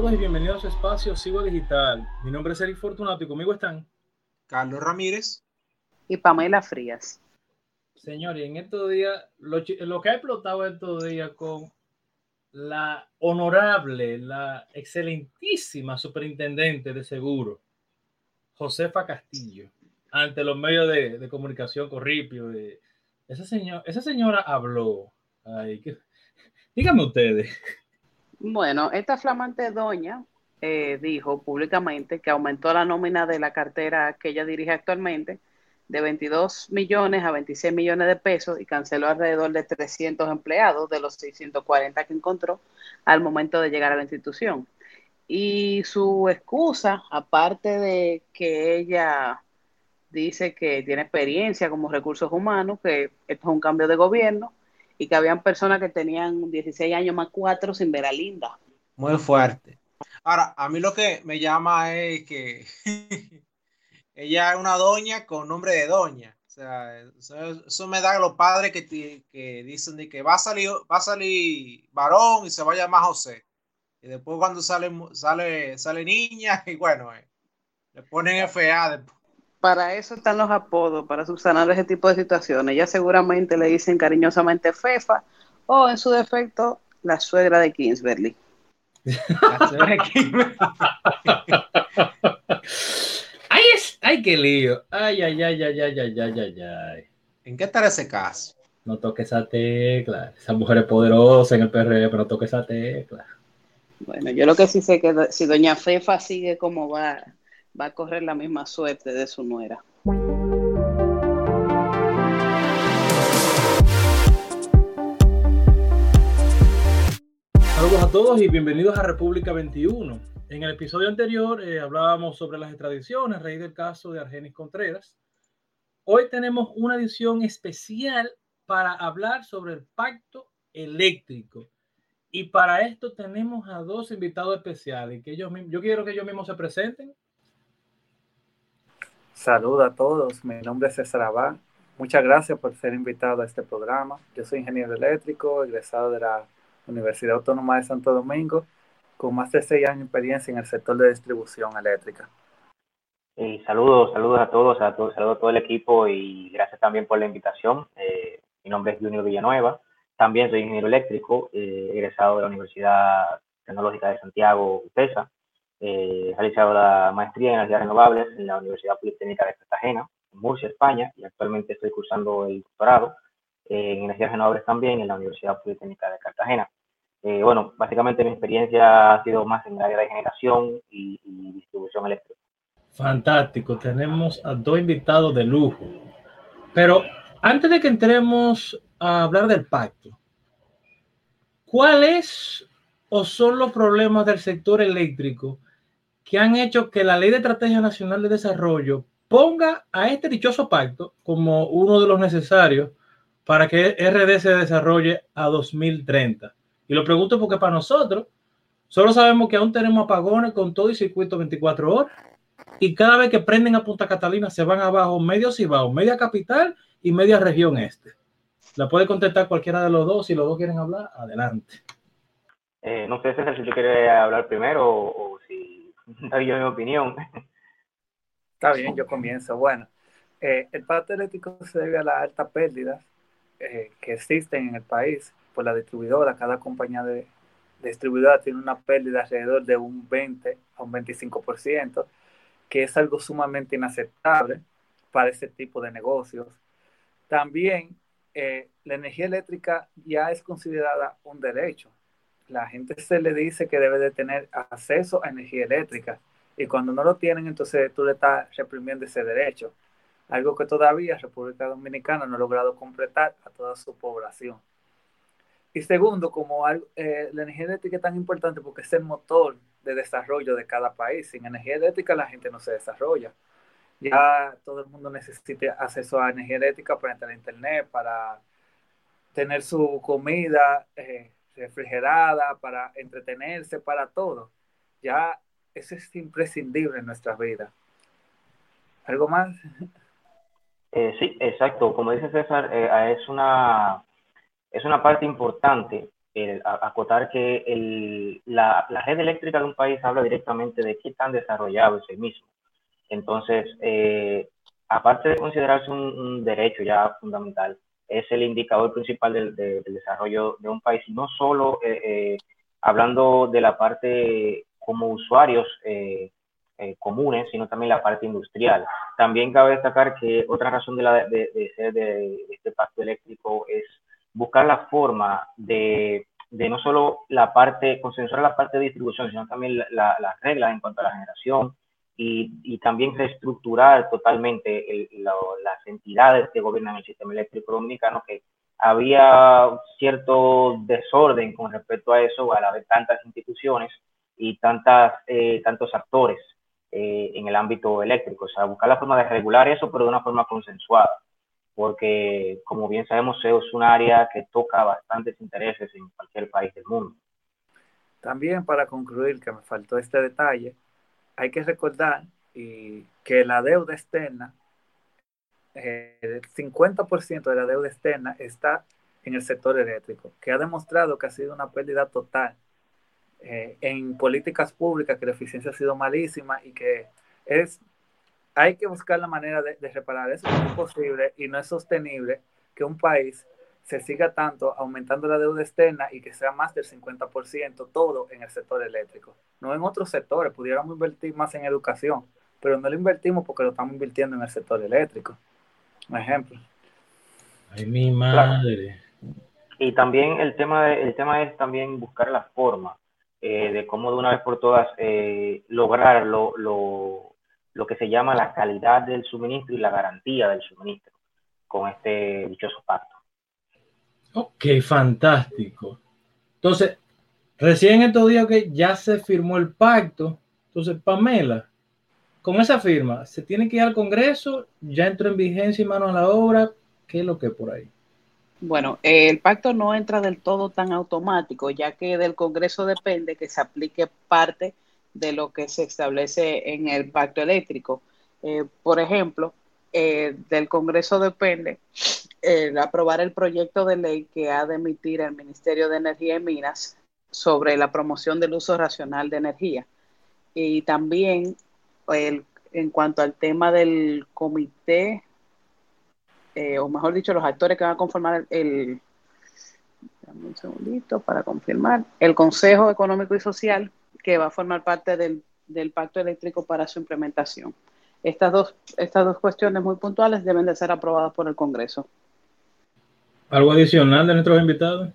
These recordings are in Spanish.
todos y bienvenidos a su espacio Sigo Digital. Mi nombre es Eric Fortunato y conmigo están Carlos Ramírez y Pamela Frías. Señores, en estos días, lo, lo, que ha explotado estos días con la honorable, la excelentísima superintendente de seguro, Josefa Castillo, ante los medios de, comunicación corripio. esa, señor, esa señora habló. Ay, díganme ustedes. Bueno, esta flamante doña eh, dijo públicamente que aumentó la nómina de la cartera que ella dirige actualmente de 22 millones a 26 millones de pesos y canceló alrededor de 300 empleados de los 640 que encontró al momento de llegar a la institución. Y su excusa, aparte de que ella dice que tiene experiencia como recursos humanos, que esto es un cambio de gobierno, y que habían personas que tenían 16 años más 4 sin ver a Linda. Muy fuerte. Ahora, a mí lo que me llama es que ella es una doña con nombre de doña. O sea, eso, me da a los padres que, que dicen de que va a salir, va a salir varón y se va a llamar José. Y después cuando sale, sale, sale niña, y bueno, eh, le ponen FA después para eso están los apodos, para subsanar ese tipo de situaciones. Ya seguramente le dicen cariñosamente Fefa o en su defecto la suegra de Kingsbury. La suegra de Kingsbury. ay, es, ay, qué lío. Ay, ay, ay, ay, ay, ay, ay, ay, ay. ¿En qué estará ese caso? No toque esa tecla. Esa mujer es poderosa en el PRD, pero no toque esa tecla. Bueno, yo lo que sí sé que si doña Fefa sigue como va va a correr la misma suerte de su nuera. Saludos a todos y bienvenidos a República 21. En el episodio anterior eh, hablábamos sobre las extradiciones a raíz del caso de Argenis Contreras. Hoy tenemos una edición especial para hablar sobre el pacto eléctrico. Y para esto tenemos a dos invitados especiales. Que ellos, yo quiero que ellos mismos se presenten Saludos a todos, mi nombre es César Abad. Muchas gracias por ser invitado a este programa. Yo soy ingeniero eléctrico, egresado de la Universidad Autónoma de Santo Domingo, con más de seis años de experiencia en el sector de distribución eléctrica. Saludos, saludos a todos, a saludos a todo el equipo y gracias también por la invitación. Eh, mi nombre es Junior Villanueva, también soy ingeniero eléctrico, eh, egresado de la Universidad Tecnológica de Santiago, UTESA, eh, realizado la maestría en energías renovables en la Universidad Politécnica de Cartagena, en Murcia, España, y actualmente estoy cursando el doctorado en energías renovables también en la Universidad Politécnica de Cartagena. Eh, bueno, básicamente mi experiencia ha sido más en el área de generación y, distribución eléctrica. Fantástico, tenemos a dos invitados de lujo. Pero antes de que entremos a hablar del pacto, ¿cuál es o son los problemas del sector eléctrico que han hecho que la Ley de Estrategia Nacional de Desarrollo ponga a este dichoso pacto como uno de los necesarios para que RD se desarrolle a 2030. Y lo pregunto porque para nosotros solo sabemos que aún tenemos apagones con todo y circuito 24 horas y cada vez que prenden a Punta Catalina se van abajo medio Cibao, media capital y media región este. La puede contestar cualquiera de los dos. Si los dos quieren hablar, adelante. Eh, no sé, si tú quieres hablar primero o, si yo mi opinión. Está bien, yo comienzo. Bueno, eh, el pacto eléctrico se debe a las altas pérdidas eh, que existen en el país por la distribuidora. Cada compañía de, distribuidora tiene una pérdida alrededor de un 20 a un 25%, que es algo sumamente inaceptable para ese tipo de negocios. También eh, la energía eléctrica ya es considerada un derecho la gente se le dice que debe de tener acceso a energía eléctrica y cuando no lo tienen, entonces tú le estás reprimiendo ese derecho, algo que todavía República Dominicana no ha logrado completar a toda su población. Y segundo, como eh, la energía eléctrica es tan importante porque es el motor de desarrollo de cada país. Sin energía eléctrica la gente no se desarrolla. Ya todo el mundo necesita acceso a energía eléctrica para entrar a internet, para tener su comida, eh, refrigerada, para entretenerse, para todo. Ya eso es imprescindible en nuestras vidas. ¿Algo más? Eh, sí, exacto. Como dice César, eh, es, una, es una parte importante acotar que la, red eléctrica de un país habla directamente de qué tan desarrollado es el mismo. Entonces, eh, aparte de considerarse un, derecho ya fundamental, es el indicador principal del, desarrollo de un país, no solo eh, eh, hablando de la parte como usuarios comunes, sino también la parte industrial. También cabe destacar que otra razón de, la, de ser de este pacto eléctrico es buscar la forma de, de no solo la parte, consensuar la parte de distribución, sino también las reglas en cuanto a la generación y, y también reestructurar totalmente las entidades que gobiernan el sistema eléctrico dominicano, que había cierto desorden con respecto a eso al haber tantas instituciones y tantas, eh, tantos actores eh, en el ámbito eléctrico. O sea, buscar la forma de regular eso, pero de una forma consensuada porque como bien sabemos es un área que toca bastantes intereses en cualquier país del mundo. También para concluir, que me faltó este detalle, hay que recordar y que la deuda externa, eh, el 50% de la deuda externa está en el sector eléctrico, que ha demostrado que ha sido una pérdida total eh, en políticas públicas, que la eficiencia ha sido malísima y que es hay que buscar la manera de, reparar eso. Es posible y no es sostenible que un país se siga tanto aumentando la deuda externa y que sea más del 50% todo en el sector eléctrico. No en otros sectores, pudiéramos invertir más en educación, pero no lo invertimos porque lo estamos invirtiendo en el sector eléctrico. Un ejemplo. Ay, mi madre. Y también el tema, el tema es también buscar la forma eh, de cómo de una vez por todas eh, lograr lo, lo que se llama la calidad del suministro y la garantía del suministro con este dichoso pacto. Ok, fantástico. Entonces, recién estos días que ya se firmó el pacto, entonces, Pamela, con esa firma, ¿se tiene que ir al Congreso? ¿Ya entró en vigencia y mano a la obra? ¿Qué es lo que es por ahí? Bueno, el pacto no entra del todo tan automático, ya que del Congreso depende que se aplique parte de lo que se establece en el pacto eléctrico. Eh, por ejemplo, eh, del Congreso depende el aprobar el proyecto de ley que ha de emitir el Ministerio de Energía y Minas sobre la promoción del uso racional de energía. Y también en cuanto al tema del comité, eh, o mejor dicho, los actores que van a conformar el, un segundito para confirmar, el Consejo Económico y Social que va a formar parte del, pacto eléctrico para su implementación. Estas dos, estas dos cuestiones muy puntuales deben de ser aprobadas por el Congreso. ¿Algo adicional de nuestros invitados?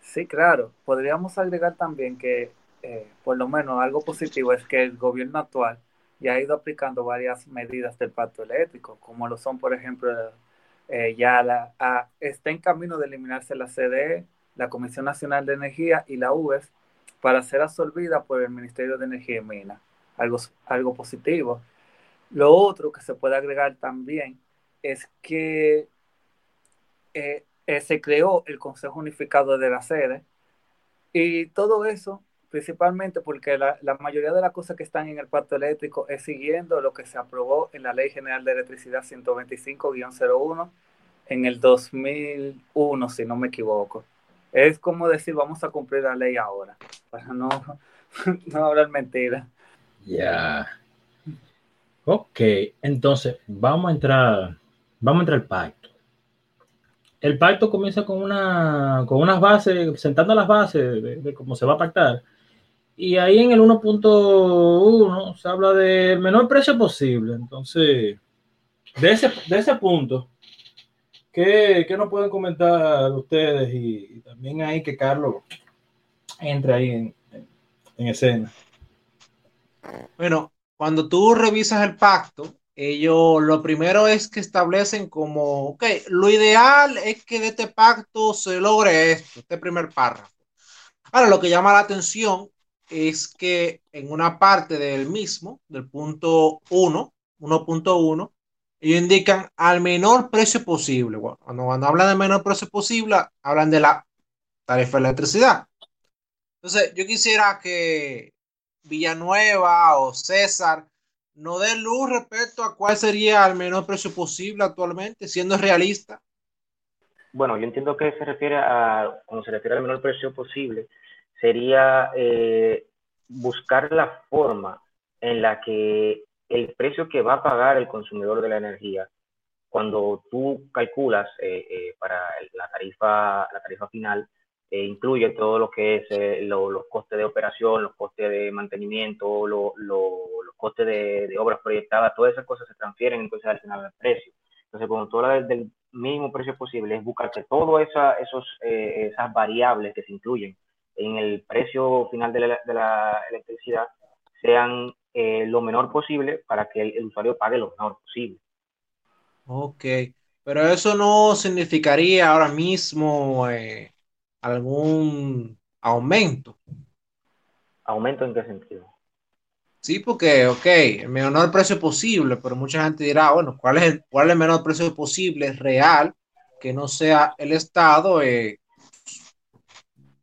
Sí, claro. Podríamos agregar también que, eh, por lo menos, algo positivo es que el gobierno actual ya ha ido aplicando varias medidas del pacto eléctrico, como lo son, por ejemplo, eh, ya la, está en camino de eliminarse la CDE, la Comisión Nacional de Energía y la UES, para ser absorbida por el Ministerio de Energía y Minas. Algo, algo positivo. Lo otro que se puede agregar también es que eh, eh, se creó el Consejo Unificado de la Sede y todo eso principalmente porque la, mayoría de las cosas que están en el pacto eléctrico es siguiendo lo que se aprobó en la Ley General de Electricidad 125-01 en el 2001, si no me equivoco es como decir, vamos a cumplir la ley ahora, para no, no hablar mentira. Ya. Ok, entonces vamos a entrar, vamos a entrar al pacto. El pacto comienza con una, con unas bases, sentando las bases de, cómo se va a pactar. Y ahí en el 1.1 se habla del menor precio posible. Entonces, de ese, de ese punto, ¿Qué, qué nos pueden comentar ustedes y, también ahí que Carlos entre ahí en, en, escena? Bueno, cuando tú revisas el pacto, ellos lo primero es que establecen como, ok, lo ideal es que de este pacto se logre esto, este primer párrafo. Ahora, lo que llama la atención es que en una parte del mismo, del punto 1, 1.1, ellos indican al menor precio posible. cuando, cuando hablan del menor precio posible, hablan de la tarifa de electricidad. Entonces, yo quisiera que Villanueva o César no den luz respecto a cuál sería el menor precio posible actualmente, siendo realista. Bueno, yo entiendo que se refiere a, cuando se refiere al menor precio posible, sería eh, buscar la forma en la que el precio que va a pagar el consumidor de la energía, cuando tú calculas eh, eh, para la tarifa, la tarifa final, incluye todo lo que es los costes de operación, los costes de mantenimiento, los costes de, obras proyectadas, todas esas cosas se transfieren entonces al final del precio. Entonces, cuando tú hablas del, mínimo precio posible, es buscar que todas esa, esos, esas variables que se incluyen en el precio final de la, electricidad sean eh, lo menor posible para que el, usuario pague lo menor posible. Ok, pero eso no significaría ahora mismo eh, algún aumento. ¿Aumento en qué sentido? Sí, porque, ok, el menor precio posible, pero mucha gente dirá, bueno, ¿cuál es el, cuál es el menor precio posible real que no sea el Estado eh,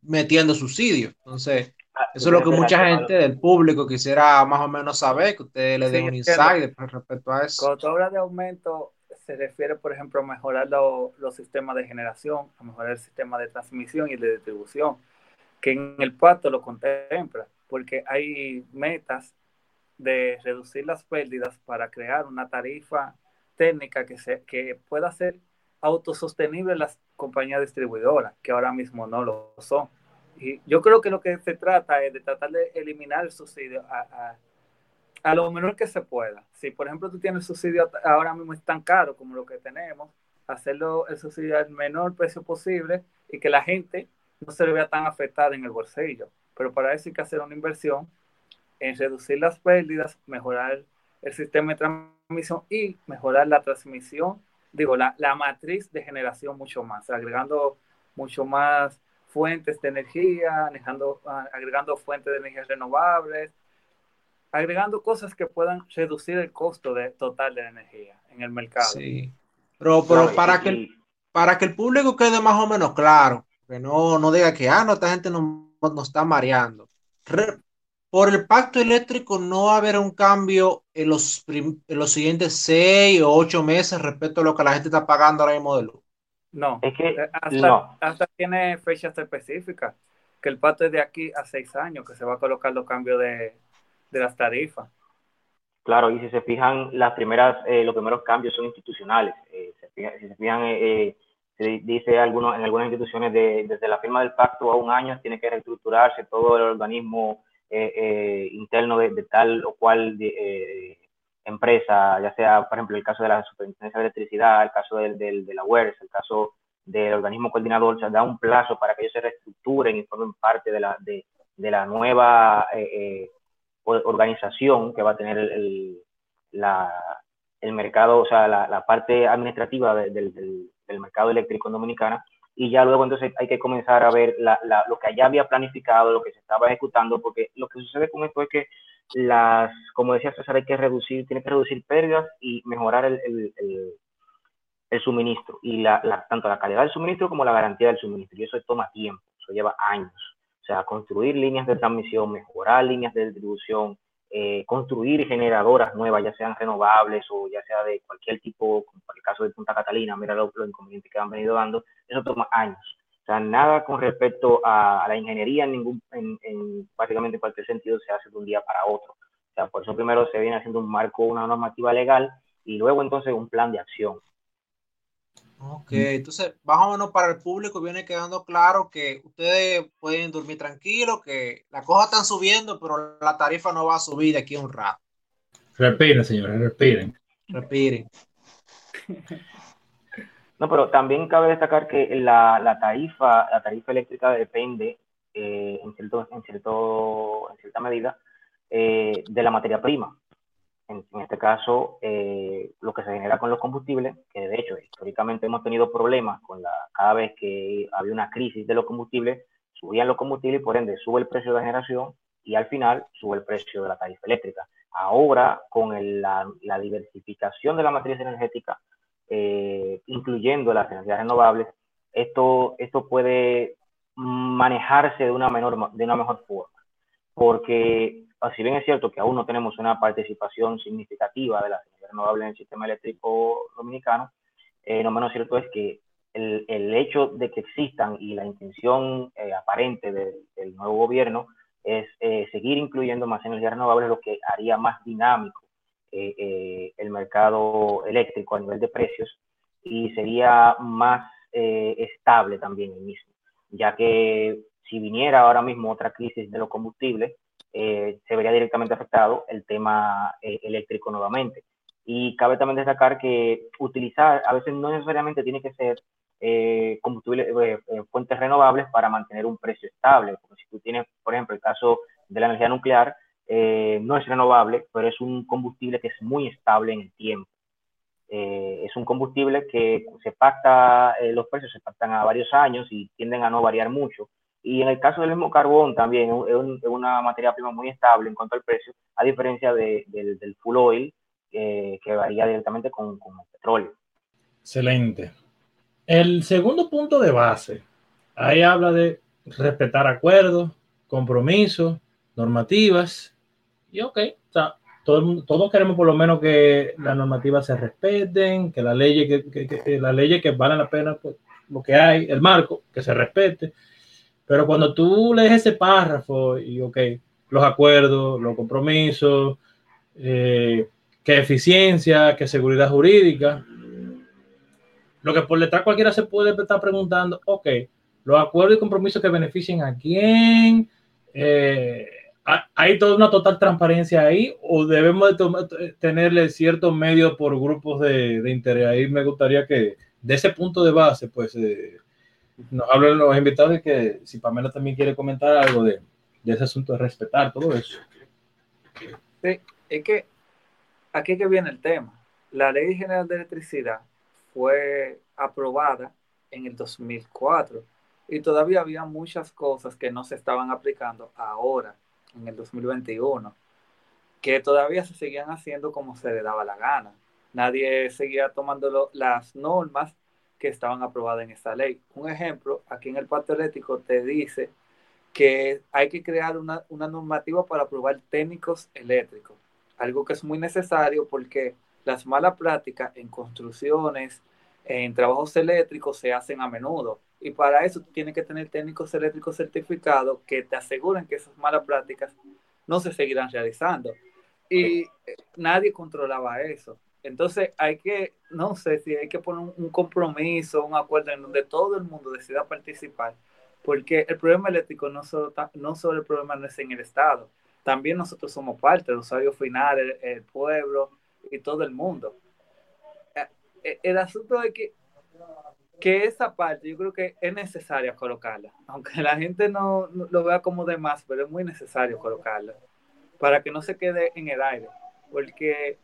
metiendo subsidios. Entonces, ah, eso es lo que mucha gente del público quisiera más o menos saber, que ustedes le den un insight respecto a eso. Cuando habla de aumento, se refiere, por ejemplo, a mejorar los sistemas de generación, a mejorar el sistema de transmisión y de distribución, que en el pacto lo contempla, porque hay metas de reducir las pérdidas para crear una tarifa técnica que, se, que pueda ser autosostenible las compañías distribuidoras, que ahora mismo no lo son. Y yo creo que lo que se trata es de tratar de eliminar el subsidio a, a, lo menor que se pueda. Si, por ejemplo, tú tienes subsidio ahora mismo es tan caro como lo que tenemos, hacerlo el subsidio al menor precio posible y que la gente no se vea tan afectada en el bolsillo. Pero para eso hay que hacer una inversión en reducir las pérdidas, mejorar el sistema de transmisión y mejorar la transmisión digo, la, la matriz de generación mucho más, agregando mucho más fuentes de energía, agregando, agregando fuentes de energía renovables, agregando cosas que puedan reducir el costo de, total de la energía en el mercado. Sí, pero, pero para, que, para que el público quede más o menos claro, que no, no diga que, ah, no, esta gente nos no está mareando por el pacto eléctrico no va a haber un cambio en los, los siguientes seis o ocho meses respecto a lo que la gente está pagando ahora mismo de luz. No, es que eh, hasta, tiene fechas específicas, que el pacto es de aquí a seis años, que se va a colocar los cambios de, las tarifas. Claro, y si se fijan, las primeras, eh, los primeros cambios son institucionales. Eh, si se fijan, se dice algunos, en algunas instituciones desde la firma del pacto a un año tiene que reestructurarse todo el organismo eh, eh, interno de, tal o cual eh, empresa, ya sea, por ejemplo, el caso de la Superintendencia de Electricidad, el caso del, de la UERS, el caso del organismo coordinador, se da un plazo para que ellos se reestructuren y formen parte de la, de, de la nueva organización que va a tener el, la, el mercado, o sea, la, la parte administrativa del, del, mercado eléctrico en Dominicana y ya luego entonces hay que comenzar a ver lo que allá había planificado, lo que se estaba ejecutando, porque lo que sucede con esto es que las, como decía César, hay que reducir, tiene que reducir pérdidas y mejorar el, el, suministro, y la, tanto la calidad del suministro como la garantía del suministro, y eso toma tiempo, eso lleva años. O sea, construir líneas de transmisión, mejorar líneas de distribución, eh, construir generadoras nuevas, ya sean renovables o ya sea de cualquier tipo, como por el caso de Punta Catalina, mira los, inconvenientes que han venido dando, eso toma años. O sea, nada con respecto a, la ingeniería en ningún, en, en, básicamente cualquier sentido se hace de un día para otro. O sea, por eso primero se viene haciendo un marco, una normativa legal y luego entonces un plan de acción. Ok, entonces más o menos para el público viene quedando claro que ustedes pueden dormir tranquilos, que las cosas están subiendo, pero la tarifa no va a subir de aquí a un rato. Respiren, señores, respiren. Respiren. No, pero también cabe destacar que la, la tarifa, la tarifa eléctrica depende eh, en, cierto, en, cierto, en cierta medida eh, de la materia prima en, este caso, eh, lo que se genera con los combustibles, que de hecho históricamente hemos tenido problemas con la, cada vez que había una crisis de los combustibles, subían los combustibles y por ende sube el precio de la generación y al final sube el precio de la tarifa eléctrica. Ahora, con la, diversificación de la matriz energética, eh, incluyendo las energías renovables, esto, esto puede manejarse de una, menor, de una mejor forma, porque si bien es cierto que aún no tenemos una participación significativa de las energías renovables en el sistema eléctrico dominicano, eh, lo menos cierto es que el, el, hecho de que existan y la intención eh, aparente del nuevo gobierno es eh, seguir incluyendo más energías renovables, lo que haría más dinámico eh, el mercado eléctrico a nivel de precios y sería más estable también el mismo, ya que si viniera ahora mismo otra crisis de los combustibles, se vería directamente afectado el tema eléctrico nuevamente. Y cabe también destacar que utilizar, a veces no necesariamente tiene que ser eh, combustibles, eh, eh, fuentes renovables para mantener un precio estable. Porque si tú tienes, por ejemplo, el caso de la energía nuclear, eh, no es renovable, pero es un combustible que es muy estable en el tiempo. es un combustible que se pacta, los precios se pactan a varios años y tienden a no variar mucho. Y en el caso del mismo carbón también es, una materia prima muy estable en cuanto al precio, a diferencia de, del, full oil, que varía directamente con, con el petróleo. Excelente. El segundo punto de base, ahí habla de respetar acuerdos, compromisos, normativas. Y ok, o todo, todos queremos por lo menos que las normativas se respeten, que las leyes que, que, leyes que valen la pena, pues, lo que hay, el marco, que se respete. Pero cuando tú lees ese párrafo y, ok, los acuerdos, los compromisos, eh, que eficiencia, que seguridad jurídica, lo que por detrás cualquiera se puede estar preguntando, ok, los acuerdos y compromisos que beneficien a quién, eh, ¿hay toda una total transparencia ahí o debemos de tenerle ciertos medios por grupos de, interés? Ahí me gustaría que de ese punto de base, pues, eh, nos hablen los invitados y que si Pamela también quiere comentar algo de, de ese asunto de respetar todo eso. Sí, es que aquí que viene el tema. La Ley General de Electricidad fue aprobada en el 2004 y todavía había muchas cosas que no se estaban aplicando ahora, en el 2021, que todavía se seguían haciendo como se le daba la gana. Nadie seguía tomando las normas que estaban aprobadas en esa ley. Un ejemplo, aquí en el pacto eléctrico te dice que hay que crear una, una normativa para aprobar técnicos eléctricos, algo que es muy necesario porque las malas prácticas en construcciones, en trabajos eléctricos se hacen a menudo. Y para eso tú tienes que tener técnicos eléctricos certificados que te aseguren que esas malas prácticas no se seguirán realizando. Y eh, nadie controlaba eso. Entonces hay que, no sé si hay que poner un compromiso, un acuerdo en donde todo el mundo decida participar, porque el problema eléctrico no solo, no solo el problema no es en el Estado, también nosotros somos parte, el usuario final, el pueblo, y todo el mundo. Eh, eh, el asunto es que, que esa parte yo creo que es necesaria colocarla, aunque la gente no, lo vea como de más, pero es muy necesario colocarla para que no se quede en el aire, porque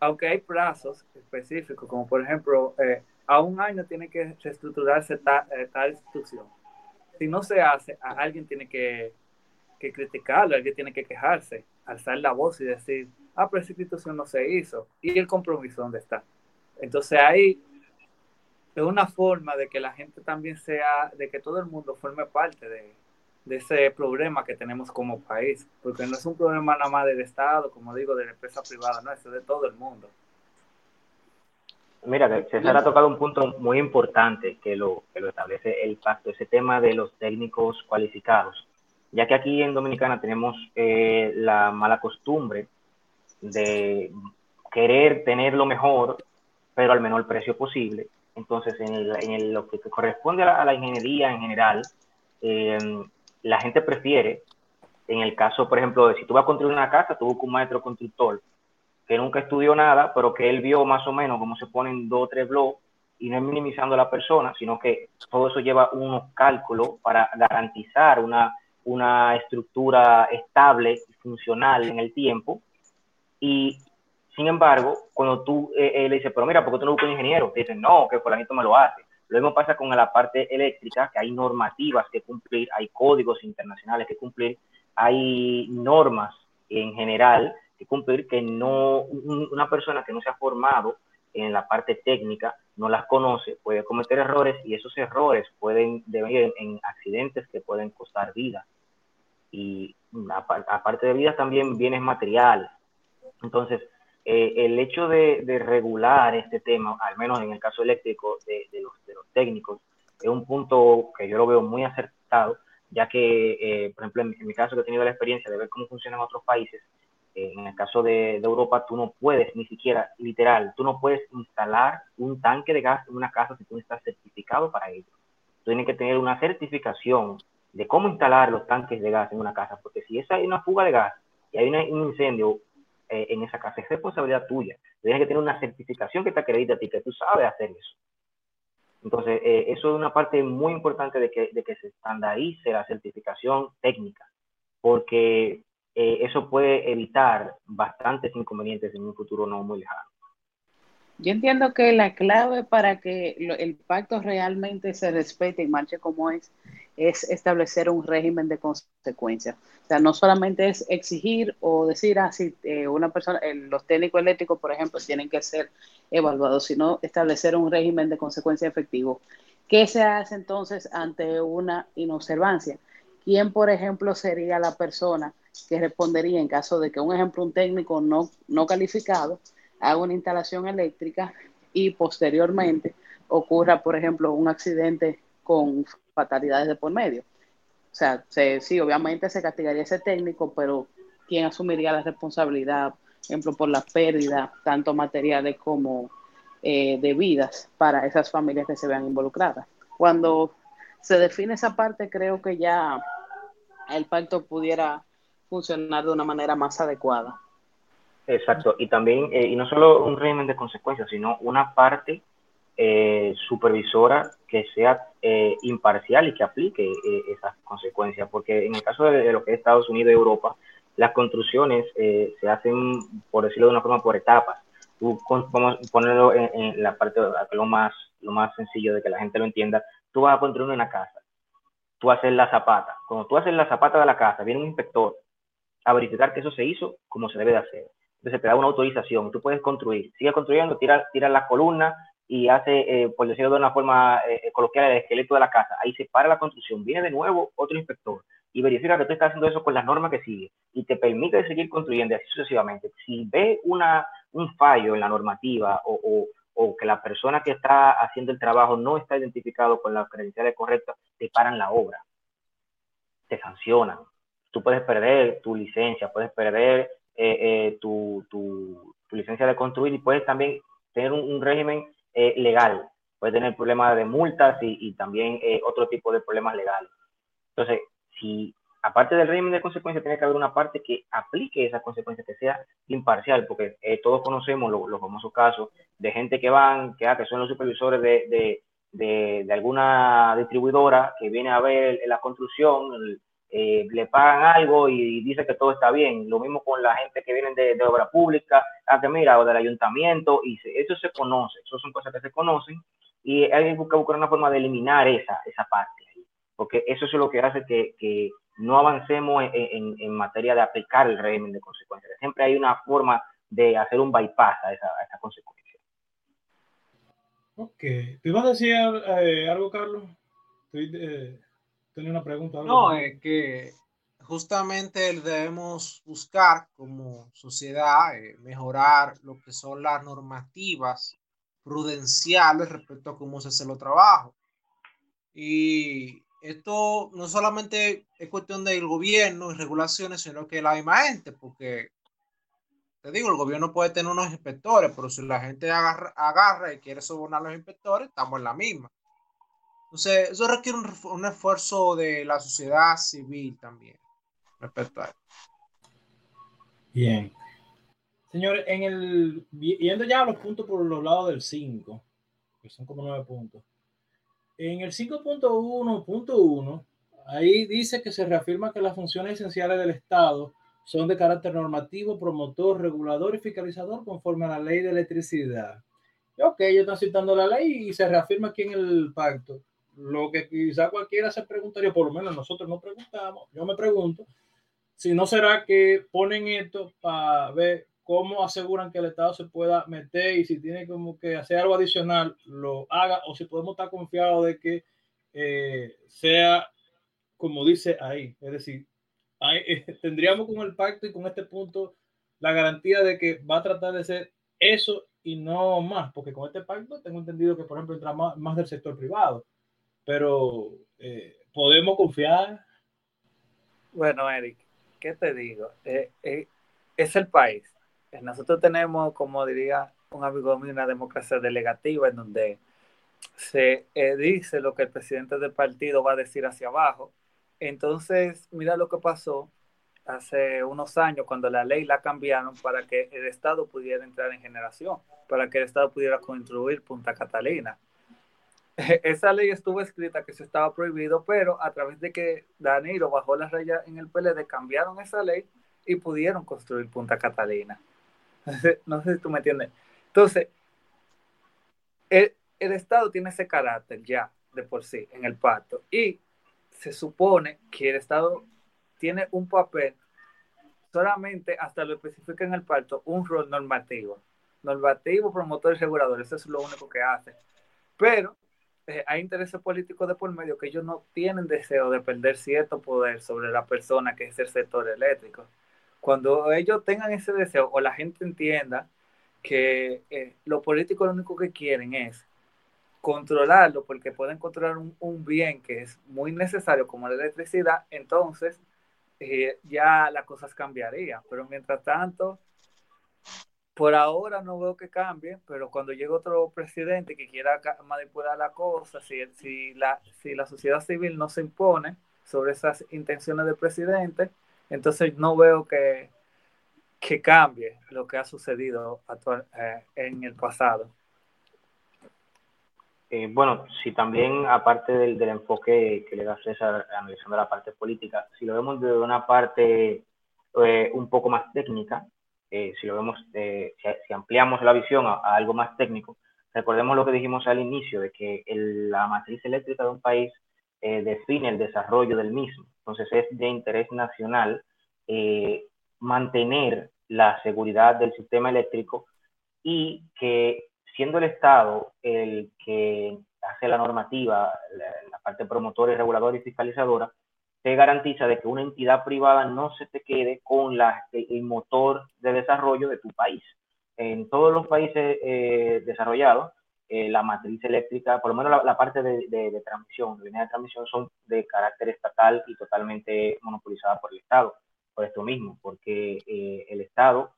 aunque hay plazos específicos, como por ejemplo, eh, a un año tiene que reestructurarse tal, tal institución. Si no se hace, alguien tiene que, que criticarlo, alguien tiene que quejarse, alzar la voz y decir, ah, pero esa institución no se hizo. ¿Y el compromiso dónde está? Entonces ahí es una forma de que la gente también sea, de que todo el mundo forme parte de, de ese problema que tenemos como país, porque no es un problema nada más del Estado, como digo, de la empresa privada, no, es de todo el mundo. Mira, César ha tocado un punto muy importante que lo, que lo establece el pacto, ese tema de los técnicos cualificados, ya que aquí en Dominicana tenemos eh, la mala costumbre de querer tener lo mejor, pero al menor precio posible. Entonces, en, lo que corresponde a la, ingeniería en general, eh, la gente prefiere, en el caso, por ejemplo, de si tú vas a construir una casa, tú buscas un maestro constructor que nunca estudió nada, pero que él vio más o menos cómo se ponen dos o tres blogs, y no es minimizando a la persona, sino que todo eso lleva unos cálculos para garantizar una, una estructura estable y funcional en el tiempo y sin embargo, cuando tú eh, le dices, pero mira, ¿por qué tú no buscas un ingeniero? Te dicen, no, que fulanito me lo hace. Mismo pasa con la parte eléctrica, que hay normativas que cumplir, hay códigos internacionales que cumplir, hay normas en general que cumplir que no, una persona que no se ha formado en la parte técnica no las conoce, puede cometer errores y esos errores pueden devenir en accidentes que pueden costar vida. Y aparte de vida también bienes materiales, entonces, eh, el hecho de, regular este tema, al menos en el caso eléctrico de, los, técnicos, es un punto que yo lo veo muy acertado, ya que, eh, por ejemplo, en, mi caso que he tenido la experiencia de ver cómo funciona en otros países, eh, en el caso de, Europa, tú no puedes ni siquiera, literal, tú no puedes instalar un tanque de gas en una casa si tú no estás certificado para ello. Tú tienes que tener una certificación de cómo instalar los tanques de gas en una casa, porque si esa hay una fuga de gas y hay un incendio eh, en esa casa, es responsabilidad tuya. Tienes que tener una certificación que te acredite a ti, que tú sabes hacer eso. Entonces, eh, eso es una parte muy importante de que, se estandarice la certificación técnica, porque eh, eso puede evitar bastantes inconvenientes en un futuro no muy lejano. Yo entiendo que la clave para que el pacto realmente se respete y marche como es, es establecer un régimen de consecuencias. O sea, no solamente es exigir o decir, ah, eh, una persona, los técnicos eléctricos, por ejemplo, tienen que ser evaluados, sino establecer un régimen de consecuencia efectivo. ¿Qué se hace entonces ante una inobservancia? ¿Quién, por ejemplo, sería la persona que respondería en caso de que, un ejemplo, un técnico no, no calificado haga una instalación eléctrica y posteriormente ocurra, por ejemplo, un accidente con fatalidades de por medio. O sea, sí, obviamente se castigaría ese técnico, pero ¿quién asumiría la responsabilidad, por ejemplo, por la pérdida, tanto materiales como eh, de vidas para esas familias que se vean involucradas? Cuando se define esa parte, creo que ya el pacto pudiera funcionar de una manera más adecuada. Exacto, y también, eh, y no solo un régimen de consecuencias, sino una parte eh, supervisora que sea eh, imparcial y que aplique esas consecuencias, porque en el caso de, lo que es Estados Unidos y Europa, las construcciones se hacen, por decirlo de una forma, por etapas. Tú, vamos a ponerlo en, la parte, lo más, lo más sencillo de que la gente lo entienda, tú vas a construir una casa, tú haces la zapata. Cuando tú haces la zapata de la casa, viene un inspector a verificar que eso se hizo como se debe de hacer entonces te da una autorización, tú puedes construir, sigue construyendo, tira, tira las columnas y hace, eh, por decirlo de una forma eh, eh, coloquial, el esqueleto de la casa. Ahí se para la construcción, viene de nuevo otro inspector y verifica que tú estás haciendo eso con las normas que sigue y te permite seguir construyendo así sucesivamente. Si ve una, un fallo en la normativa o, o, que la persona que está haciendo el trabajo no está identificado con las credenciales correctas, te paran la obra, te sancionan. Tú puedes perder tu licencia, puedes perder eh, eh, tu, tu, licencia de construir y puedes también tener un, régimen eh, legal. Puedes tener problemas de multas y, también otro tipo de problemas legales. Entonces, si aparte del régimen de consecuencias, tiene que haber una parte que aplique esas consecuencias, que sea imparcial, porque todos conocemos los famosos casos de gente que van, que, ah, que son los supervisores de, de, de, alguna distribuidora que viene a ver la construcción, el, eh, le pagan algo y, dice que todo está bien. Lo mismo con la gente que viene de, obra pública, ah, que mira, o del ayuntamiento, y eso se conoce, eso son cosas que se conocen, y hay que buscar, una forma de eliminar esa, esa parte, porque eso es lo que hace que, no avancemos en, materia de aplicar el régimen de consecuencias. Siempre hay una forma de hacer un bypass a esa, consecuencia. Ok, ¿te ibas a decir eh, algo, Carlos? Estoy, tenía una pregunta. No, es que justamente debemos buscar como sociedad eh, mejorar lo que son las normativas prudenciales respecto a cómo se hace los trabajos. Y esto no solamente es cuestión del gobierno y regulaciones, sino que la misma gente, porque te digo, el gobierno puede tener unos inspectores, pero si la gente agarra, agarra y quiere sobornar a los inspectores, estamos en la misma. Entonces, eso requiere un, esfuerzo de la sociedad civil también respecto a eso. Bien. Señores, en el, yendo ya a los puntos por los lados del 5, que son como nueve puntos. En el 5.1.1, ahí dice que se reafirma que las funciones esenciales del Estado son de carácter normativo, promotor, regulador y fiscalizador conforme a la ley de electricidad. Ok, ellos están citando la ley y se reafirma aquí en el pacto lo que quizá cualquiera se preguntaría, por lo menos nosotros no preguntamos, yo me pregunto, si no será que ponen esto para ver cómo aseguran que el Estado se pueda meter y si tiene como que hacer algo adicional, lo haga, o si podemos estar confiados de que eh, sea como dice ahí, es decir, tendríamos con el pacto y con este punto la garantía de que va a tratar de ser eso y no más, porque con este pacto tengo entendido que, por ejemplo, entra más, del sector privado, pero eh, podemos confiar. Bueno, Eric, ¿qué te digo? Eh, eh, es el país. Nosotros tenemos, como diría un amigo mío, una democracia delegativa en donde se dice lo que el presidente del partido va a decir hacia abajo. Entonces, mira lo que pasó hace unos años cuando la ley la cambiaron para que el Estado pudiera entrar en generación, para que el Estado pudiera construir Punta Catalina. Esa ley estuvo escrita que se estaba prohibido, pero a través de que Danilo bajó la raya en el PLD, cambiaron esa ley y pudieron construir Punta Catalina. No sé si tú me entiendes. Entonces, el, el Estado tiene ese carácter ya de por sí en el pacto y se supone que el Estado tiene un papel solamente hasta lo especifica en el pacto, un rol normativo. Normativo, promotor y regulador, eso es lo único que hace. Pero eh, hay intereses políticos de por medio que ellos no tienen deseo de perder cierto poder sobre la persona que es el sector eléctrico. Cuando ellos tengan ese deseo o la gente entienda que eh, los políticos lo único que quieren es controlarlo porque pueden controlar un, un bien que es muy necesario como la electricidad, entonces eh, ya las cosas cambiarían. Pero mientras tanto, por ahora no veo que cambie, pero cuando llegue otro presidente que quiera manipular la cosa, si, si, la, si la sociedad civil no se impone sobre esas intenciones del presidente, entonces no veo que, cambie lo que ha sucedido actual, eh, en el pasado. Eh, bueno, si también, aparte del, del, enfoque que le da César analizando la parte política, si lo vemos desde una parte eh, un poco más técnica, eh, si lo vemos, si, si, ampliamos la visión a, algo más técnico, recordemos lo que dijimos al inicio, de que la matriz eléctrica de un país define el desarrollo del mismo. Entonces es de interés nacional mantener la seguridad del sistema eléctrico y que siendo el Estado el que hace la normativa, la, parte promotora y reguladora y fiscalizadora, te garantiza de que una entidad privada no se te quede con la, el motor de desarrollo de tu país. En todos los países eh, desarrollados, eh, la matriz eléctrica, por lo menos la, parte de, de, transmisión, de de transmisión, son de carácter estatal y totalmente monopolizada por el Estado. Por esto mismo, porque eh, el Estado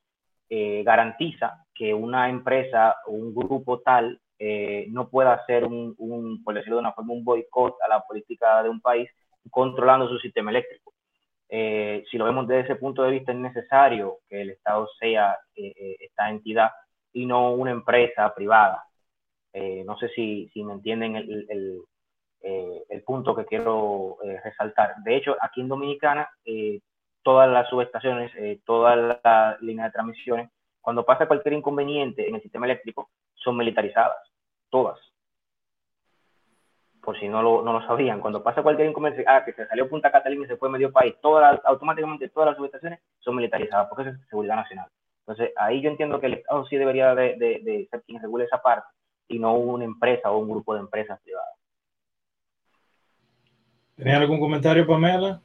eh, garantiza que una empresa o un grupo tal eh, no pueda hacer un, un, por decirlo de una forma, un boicot a la política de un país controlando su sistema eléctrico. Eh, si lo vemos desde ese punto de vista, es necesario que el Estado sea esta entidad y no una empresa privada. no sé si, me entienden el, el, el punto que quiero resaltar. De hecho, aquí en Dominicana, todas las subestaciones, eh, todas las líneas de transmisiones, cuando pasa cualquier inconveniente en el sistema eléctrico, son militarizadas, todas. Por si no lo, no lo sabían, cuando pasa cualquier inconveniente, ah, que se salió Punta Catalina y se fue medio país, todas automáticamente todas las subestaciones son militarizadas, porque es seguridad nacional. Entonces, ahí yo entiendo que el Estado sí debería de, de, de ser quien regule esa parte y no una empresa o un grupo de empresas privadas. ¿Tenía algún comentario, Pamela?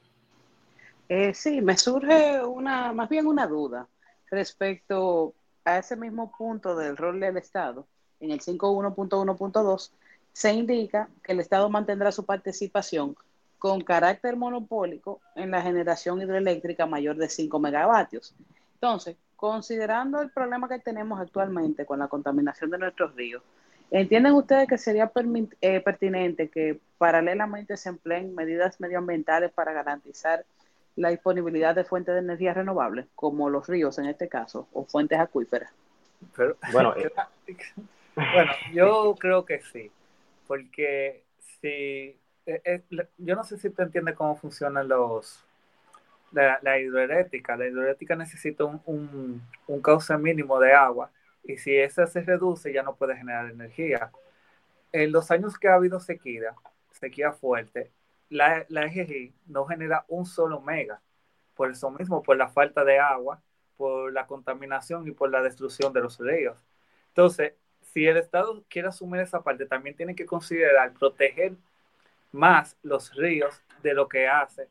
Eh, sí, me surge una, más bien una duda respecto a ese mismo punto del rol del Estado. En el 5.1.1.2 se indica que el Estado mantendrá su participación con carácter monopólico en la generación hidroeléctrica mayor de 5 megavatios. Entonces, considerando el problema que tenemos actualmente con la contaminación de nuestros ríos, ¿entienden ustedes que sería eh, pertinente que paralelamente se empleen medidas medioambientales para garantizar la disponibilidad de fuentes de energía renovables, como los ríos en este caso, o fuentes acuíferas? bueno, eh, bueno, yo creo que sí, porque si eh, eh, yo no sé si te entiendes cómo funcionan los la, hidroeléctrica. La hidroeléctrica necesita un, un, cauce mínimo de agua y si esa se reduce ya no puede generar energía. En los años que ha habido sequía, sequía fuerte, la, la EGG no genera un solo mega. Por eso mismo, por la falta de agua, por la contaminación y por la destrucción de los ríos. Entonces, si el Estado quiere asumir esa parte, también tiene que considerar proteger más los ríos de lo que hace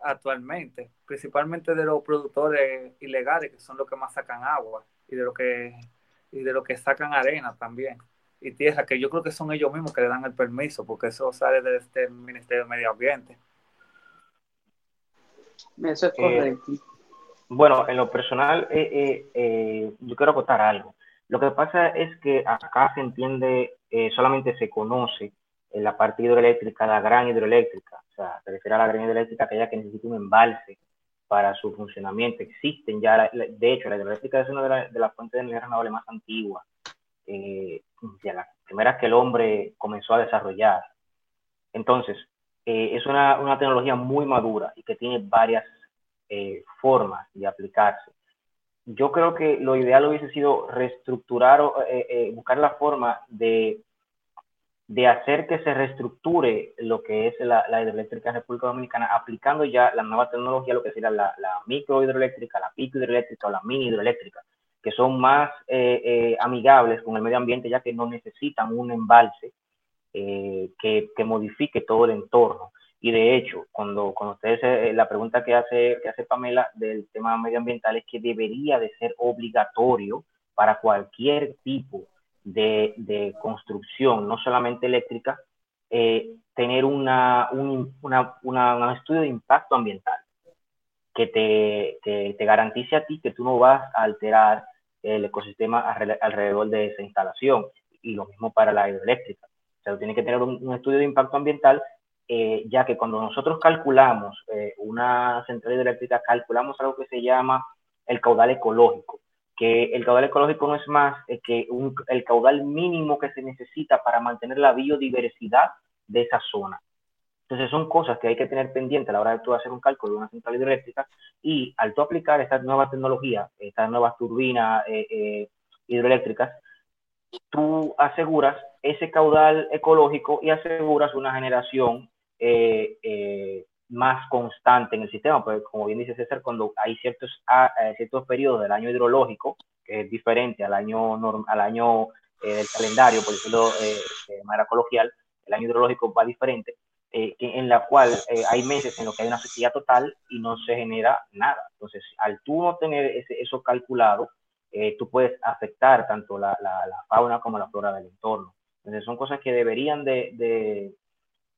actualmente, principalmente de los productores ilegales, que son los que más sacan agua, y de lo que, y de lo que sacan arena también, y tierra, que yo creo que son ellos mismos que le dan el permiso, porque eso sale del este Ministerio de Medio Ambiente. Eso es correcto. bueno, en lo personal, eh, eh, yo quiero acotar algo. Lo que pasa es que acá se entiende, solamente se conoce en la parte hidroeléctrica, la gran hidroeléctrica, o sea, se refiere a la gran hidroeléctrica, aquella que necesita un embalse para su funcionamiento. Existen ya, de hecho, la hidroeléctrica es una de, las fuentes de energía renovable más antiguas, eh, de las primeras que el hombre comenzó a desarrollar. Entonces, eh, es una, una, tecnología muy madura y que tiene varias eh, formas de aplicarse. Yo creo que lo ideal hubiese sido reestructurar o eh, buscar la forma de de hacer que se reestructure lo que es la, hidroeléctrica en República Dominicana, aplicando ya la nueva tecnología, lo que sería la, la micro hidroeléctrica, la pico hidroeléctrica o la mini hidroeléctrica, que son más eh, eh, amigables con el medio ambiente, ya que no necesitan un embalse eh, que, que, modifique todo el entorno. Y de hecho, cuando, cuando ustedes, la pregunta que hace, que hace Pamela del tema medioambiental es que debería de ser obligatorio para cualquier tipo de, construcción, no solamente eléctrica, eh, tener una, un, estudio de impacto ambiental que te, te, garantice a ti que tú no vas a alterar el ecosistema alrededor de esa instalación. Y lo mismo para la hidroeléctrica. O sea, tiene que tener un, estudio de impacto ambiental, eh, ya que cuando nosotros calculamos eh, una central hidroeléctrica, calculamos algo que se llama el caudal ecológico que el caudal ecológico no es más que el caudal mínimo que se necesita para mantener la biodiversidad de esa zona. Entonces son cosas que hay que tener pendiente a la hora de tú hacer un cálculo de una central hidroeléctrica y al tú aplicar estas nuevas tecnologías, estas nuevas turbinas eh, hidroeléctricas, tú aseguras ese caudal ecológico y aseguras una generación eh, más constante en el sistema, pues como bien dice César, cuando hay ciertos, eh, ciertos periodos del año hidrológico, que es diferente al año, al año eh, del calendario, por decirlo eh, de manera coloquial, el año hidrológico va diferente, en la cual hay meses en los que hay una sequía total y no se genera nada. Entonces, al tú no tener ese, eso calculado, tú puedes afectar tanto la, la, la, fauna como la flora del entorno. Entonces, son cosas que deberían de, de,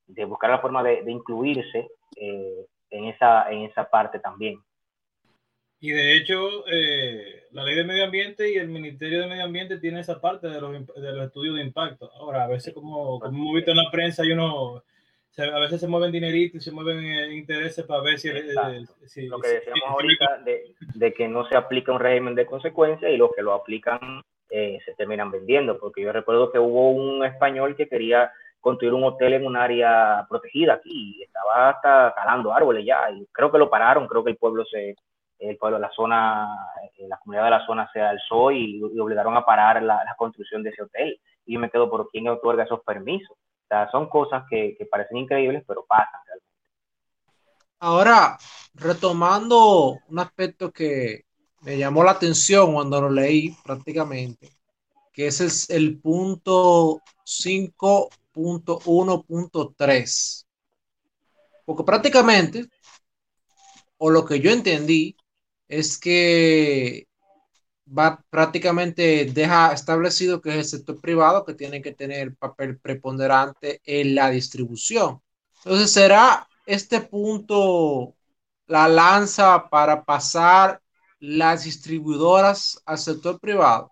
de buscar la forma de, de incluirse eh, en, esa, en esa parte también. Y de hecho, eh, la ley de medio ambiente y el Ministerio de Medio Ambiente tiene esa parte de los, de los estudios de impacto. Ahora, a veces, como, como hemos visto en la prensa, y uno, a veces se mueven dineritos y se mueven eh, intereses para ver si, si lo que decíamos ahorita de, de, que no se aplica un régimen de consecuencia y los que lo aplican se terminan vendiendo, porque yo recuerdo que hubo un español que quería construir un hotel en un área protegida aquí. Estaba hasta talando árboles ya y creo que lo pararon, creo que el pueblo se, el pueblo, la zona, eh, la comunidad de la zona se alzó y, obligaron a parar la, construcción de ese hotel. Y me quedo por quién otorga esos permisos. O sea, son cosas que, parecen increíbles, pero pasan realmente. Ahora, retomando un aspecto que me llamó la atención cuando lo leí prácticamente, que es el punto 5 1.3. Porque prácticamente, o lo que yo entendí, es que va prácticamente deja establecido que es el sector privado que tiene que tener papel preponderante en la distribución. Entonces, ¿será este punto la lanza para pasar las distribuidoras al sector privado?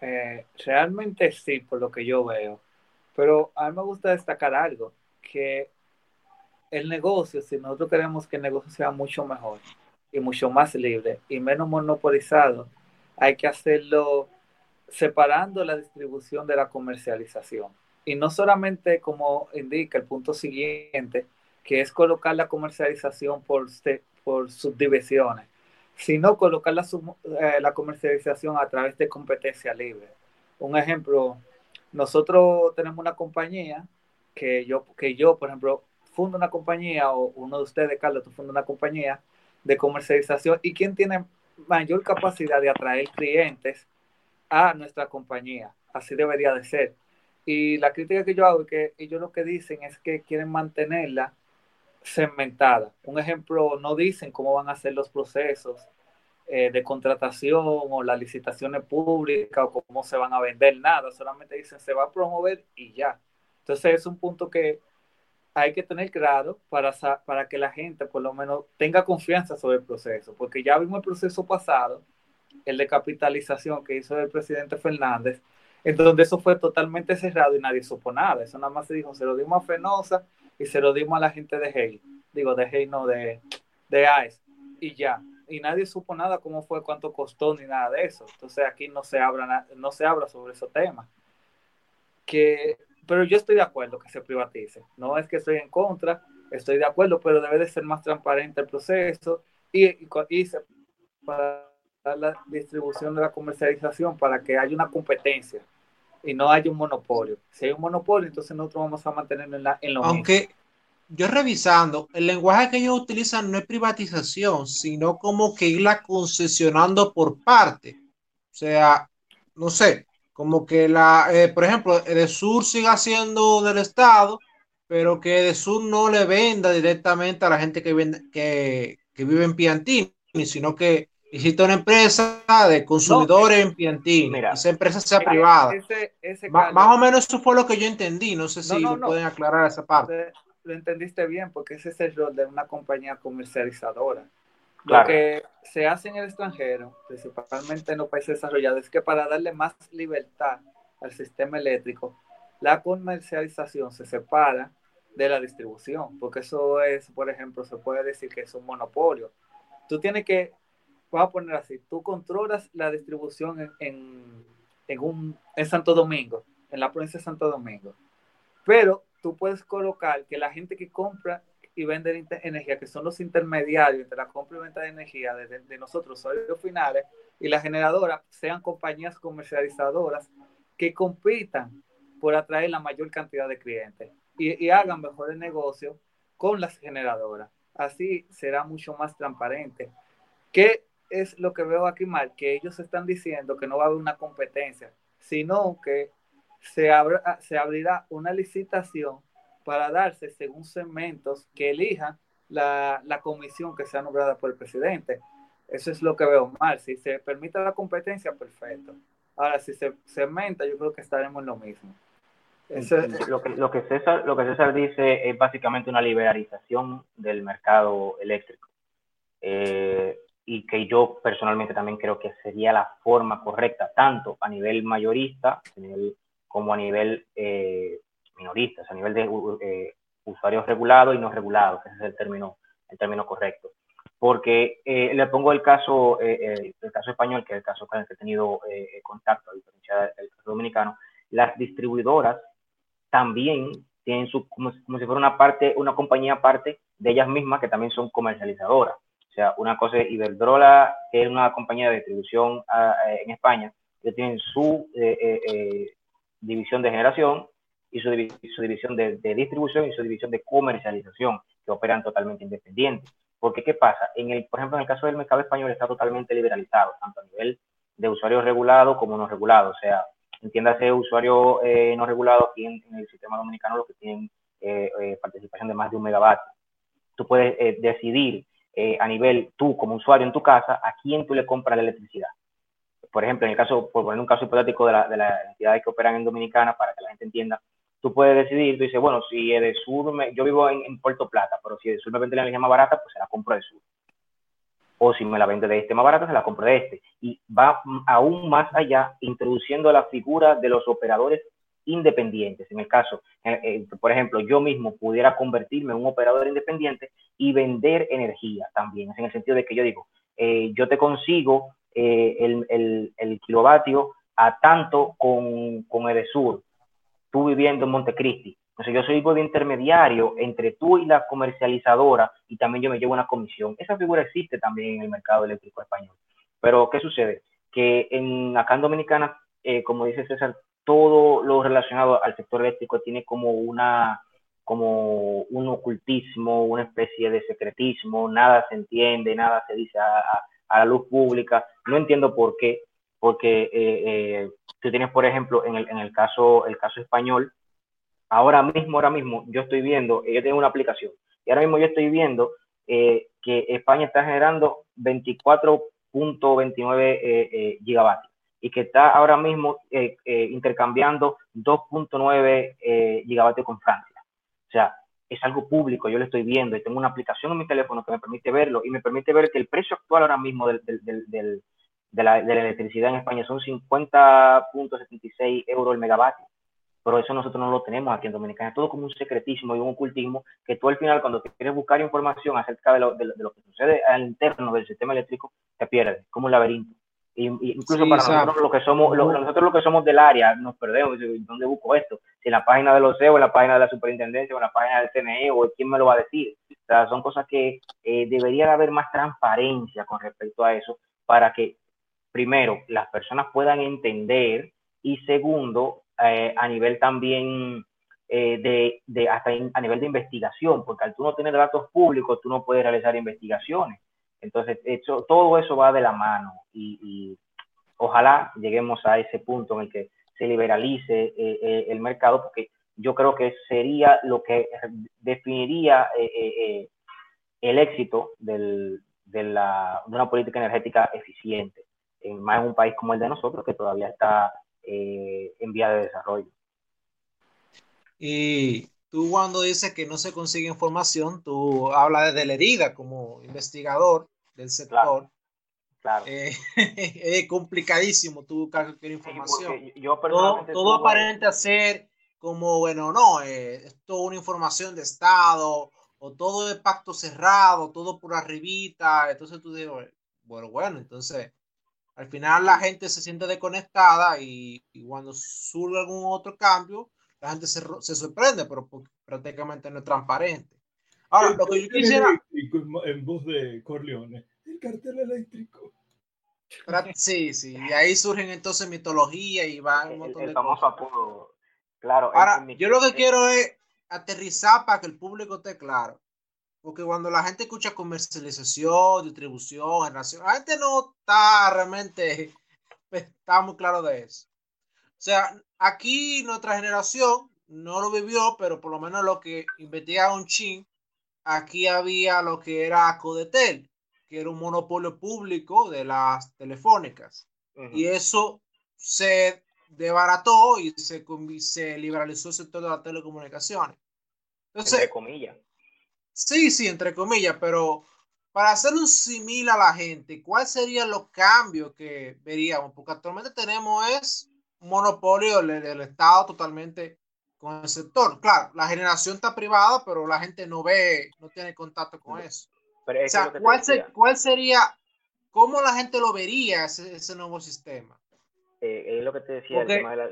Eh, realmente sí, por lo que yo veo. Pero a mí me gusta destacar algo, que el negocio, si nosotros queremos que el negocio sea mucho mejor y mucho más libre y menos monopolizado, hay que hacerlo separando la distribución de la comercialización. Y no solamente como indica el punto siguiente, que es colocar la comercialización por, por subdivisiones, sino colocar la, eh, la comercialización a través de competencia libre. Un ejemplo nosotros tenemos una compañía que yo, que yo, por ejemplo, fundo una compañía o uno de ustedes, Carlos, tú fundas una compañía de comercialización y quién tiene mayor capacidad de atraer clientes a nuestra compañía. Así debería de ser. Y la crítica que yo hago es que ellos lo que dicen es que quieren mantenerla segmentada. Un ejemplo, no dicen cómo van a ser los procesos eh, de contratación o las licitaciones públicas o cómo se van a vender, nada, solamente dicen se va a promover y ya. Entonces es un punto que hay que tener claro para, para que la gente por lo menos tenga confianza sobre el proceso, porque ya vimos el proceso pasado, el de capitalización que hizo el presidente Fernández, en donde eso fue totalmente cerrado y nadie supo nada. Eso nada más se dijo, se lo dimos a Fenosa y se lo dimos a la gente de Hey. Digo, de Hey, no, de, de ICE. Y ya. Y nadie supo nada, cómo fue, cuánto costó, ni nada de eso. Entonces aquí no se habla, no se habla sobre esos temas. Que, pero yo estoy de acuerdo que se privatice. No es que estoy en contra, estoy de acuerdo, pero debe de ser más transparente el proceso y, y, y para la distribución de la comercialización para que haya una competencia y no haya un monopolio. Si hay un monopolio, entonces nosotros vamos a mantenerlo en, la, en lo Aunque yo revisando, el lenguaje que ellos utilizan no es privatización, sino como que irla concesionando por parte. O sea, no sé, como que la, eh, por ejemplo, el sur siga siendo del Estado, pero que el sur no le venda directamente a la gente que, vende, que, que vive en Piantini, sino que Hiciste una empresa de consumidores en Piantini. esa empresa sea privada. más o menos eso fue lo que yo entendí. No sé si pueden aclarar esa parte. Lo entendiste bien, porque ese es el rol de una compañía comercializadora. Lo que se hace en el extranjero, principalmente en los países desarrollados, es que para darle más libertad al sistema eléctrico, la comercialización se separa de la distribución, porque eso es, por ejemplo, se puede decir que es un monopolio. Tú tienes que vamos a poner así, tú controlas la distribución en, en, un, en Santo Domingo, en la provincia de Santo Domingo, pero tú puedes colocar que la gente que compra y vende energía, que son los intermediarios entre la compra y venta de energía de, de nosotros, usuarios finales, y la generadora, sean compañías comercializadoras que compitan por atraer la mayor cantidad de clientes y, y hagan mejores negocios con las generadoras. Así será mucho más transparente. Que es lo que veo aquí mal, que ellos están diciendo que no va a haber una competencia, sino que se, abra, se abrirá una licitación para darse según segmentos que elija la, la, comisión que sea nombrada por el presidente. Eso es lo que veo mal. Si se permite la competencia, perfecto. Ahora, si se segmenta, yo creo que estaremos en lo mismo. Eso es, lo, que, lo, que César, lo que César dice es básicamente una liberalización del mercado eléctrico. Eh, y que yo personalmente también creo que sería la forma correcta, tanto a nivel mayorista como a nivel eh, minorista, a nivel de eh, usuarios regulados y no regulados, ese es el término, el término correcto. Porque eh, le pongo el caso, el caso español, que es el caso con el que he tenido contacto, a diferencia del caso dominicano, las distribuidoras también tienen su, como, como si fuera una parte, una compañía aparte de ellas mismas que también son comercializadoras. O sea, una cosa es Iberdrola, que es una compañía de distribución ah, eh, en España, que tienen su eh, eh, división de generación y su, división de, distribución y su división de comercialización, que operan totalmente independientes. Porque, ¿qué pasa? En el, por ejemplo, en el caso del mercado español está totalmente liberalizado, tanto a nivel de usuarios regulados como no regulados. O sea, entiéndase usuario no regulado aquí en, el sistema dominicano, los que tienen participación de más de un megavatio. Tú puedes decidir eh, a nivel tú como usuario en tu casa, a quién tú le compras la electricidad. Por ejemplo, en el caso, por poner un caso hipotético de, la, de las entidades que operan en Dominicana, para que la gente entienda, tú puedes decidir, tú dices, bueno, si Edesur, me, yo vivo en, Puerto Plata, pero si Edesur me vende la energía más barata, pues se la compro de Sur. O si me la vende de este más barata, se la compro de este. Y va aún más allá, introduciendo la figura de los operadores independientes. En el caso, por ejemplo, yo mismo pudiera convertirme en un operador independiente y vender energía también. Es en el sentido de que yo digo, eh, yo te consigo eh, el, kilovatio a tanto con, con Edesur, tú viviendo en Montecristi. Entonces yo soy de intermediario entre tú y la comercializadora y también yo me llevo una comisión. Esa figura existe también en el mercado eléctrico español. Pero ¿qué sucede? Que en, acá en Dominicana, eh, como dice César, todo lo relacionado al sector eléctrico tiene como una como un ocultismo, una especie de secretismo, nada se entiende, nada se dice a, la luz pública. No entiendo por qué, porque eh, eh, tú tienes, por ejemplo, en el, en el, caso, el caso español, ahora mismo, ahora mismo, yo estoy viendo, ellos tienen una aplicación, Y ahora mismo yo estoy viendo eh, que España está generando 24.29 eh, eh, gigavatios y que está ahora mismo intercambiando 2.9 gigavatios con Francia. O sea, es algo público, yo lo estoy viendo y tengo una aplicación en mi teléfono que me permite verlo y me permite ver que el precio actual ahora mismo del, de, la, de electricidad en España son 50.76 euros el megavatio pero eso nosotros no lo tenemos aquí en Dominicana. Es todo como un secretismo y un ocultismo que tú al final, cuando quieres buscar información acerca de lo, de, lo, que sucede al interno del sistema eléctrico, te pierdes, como un laberinto. Y, incluso para nosotros, lo que somos, nosotros lo que somos del área, nos perdemos. ¿Dónde busco esto? Si en la página del OCEO, en la página de la superintendencia, o en la página del CNE, o quién me lo va a decir. O sea, son cosas que eh, debería haber más transparencia con respecto a eso para que, primero, las personas puedan entender y segundo, eh, a nivel también eh, de, de, hasta a nivel de investigación, porque al tú no tener datos públicos, tú no puedes realizar investigaciones. Entonces, todo eso va de la mano y, ojalá lleguemos a ese punto en el que se liberalice eh, el mercado, porque yo creo que sería lo que definiría el éxito de, la, de, una política energética eficiente, más en un país como el de nosotros, que todavía está eh, en vía de desarrollo. Y tú cuando dices que no se consigue información, tú hablas de la herida como investigador del sector. Claro. Eh, es complicadísimo tú buscar cualquier información. yo todo, todo aparente ser como, bueno, no, eh, esto es una información de Estado, o todo es pacto cerrado, todo por arribita. Entonces tú dices, bueno, bueno, entonces al final la gente se siente desconectada y, cuando surge algún otro cambio, la gente se, se sorprende, pero prácticamente no es transparente. Ahora, lo que yo quisiera... En voz de Corleone, el cartel eléctrico. Sí, sí, y ahí surgen entonces mitología y van un montón de famoso apodo. Claro. Ahora, yo lo que quiero es aterrizar para que el público esté claro. Porque cuando la gente escucha comercialización, distribución, generación, la gente no está realmente, está muy claro de eso. O sea, aquí nuestra generación no lo vivió, pero por lo menos lo que investiga un chin, aquí había lo que era Codetel, que era un monopolio público de las telefónicas. Y eso se debarató y se, se liberalizó el sector de las telecomunicaciones. Entonces, Entre comillas. Sí, sí, entre comillas, pero para hacer un simil a la gente, ¿cuáles serían los cambios que veríamos? Porque actualmente tenemos es un monopolio del, Estado totalmente con el sector. Claro, la generación está privada, pero la gente no ve, no tiene contacto con eso. o sea, ¿cuál, ¿cuál, sería, cómo la gente lo vería ese, nuevo sistema? Eh, es lo que te decía.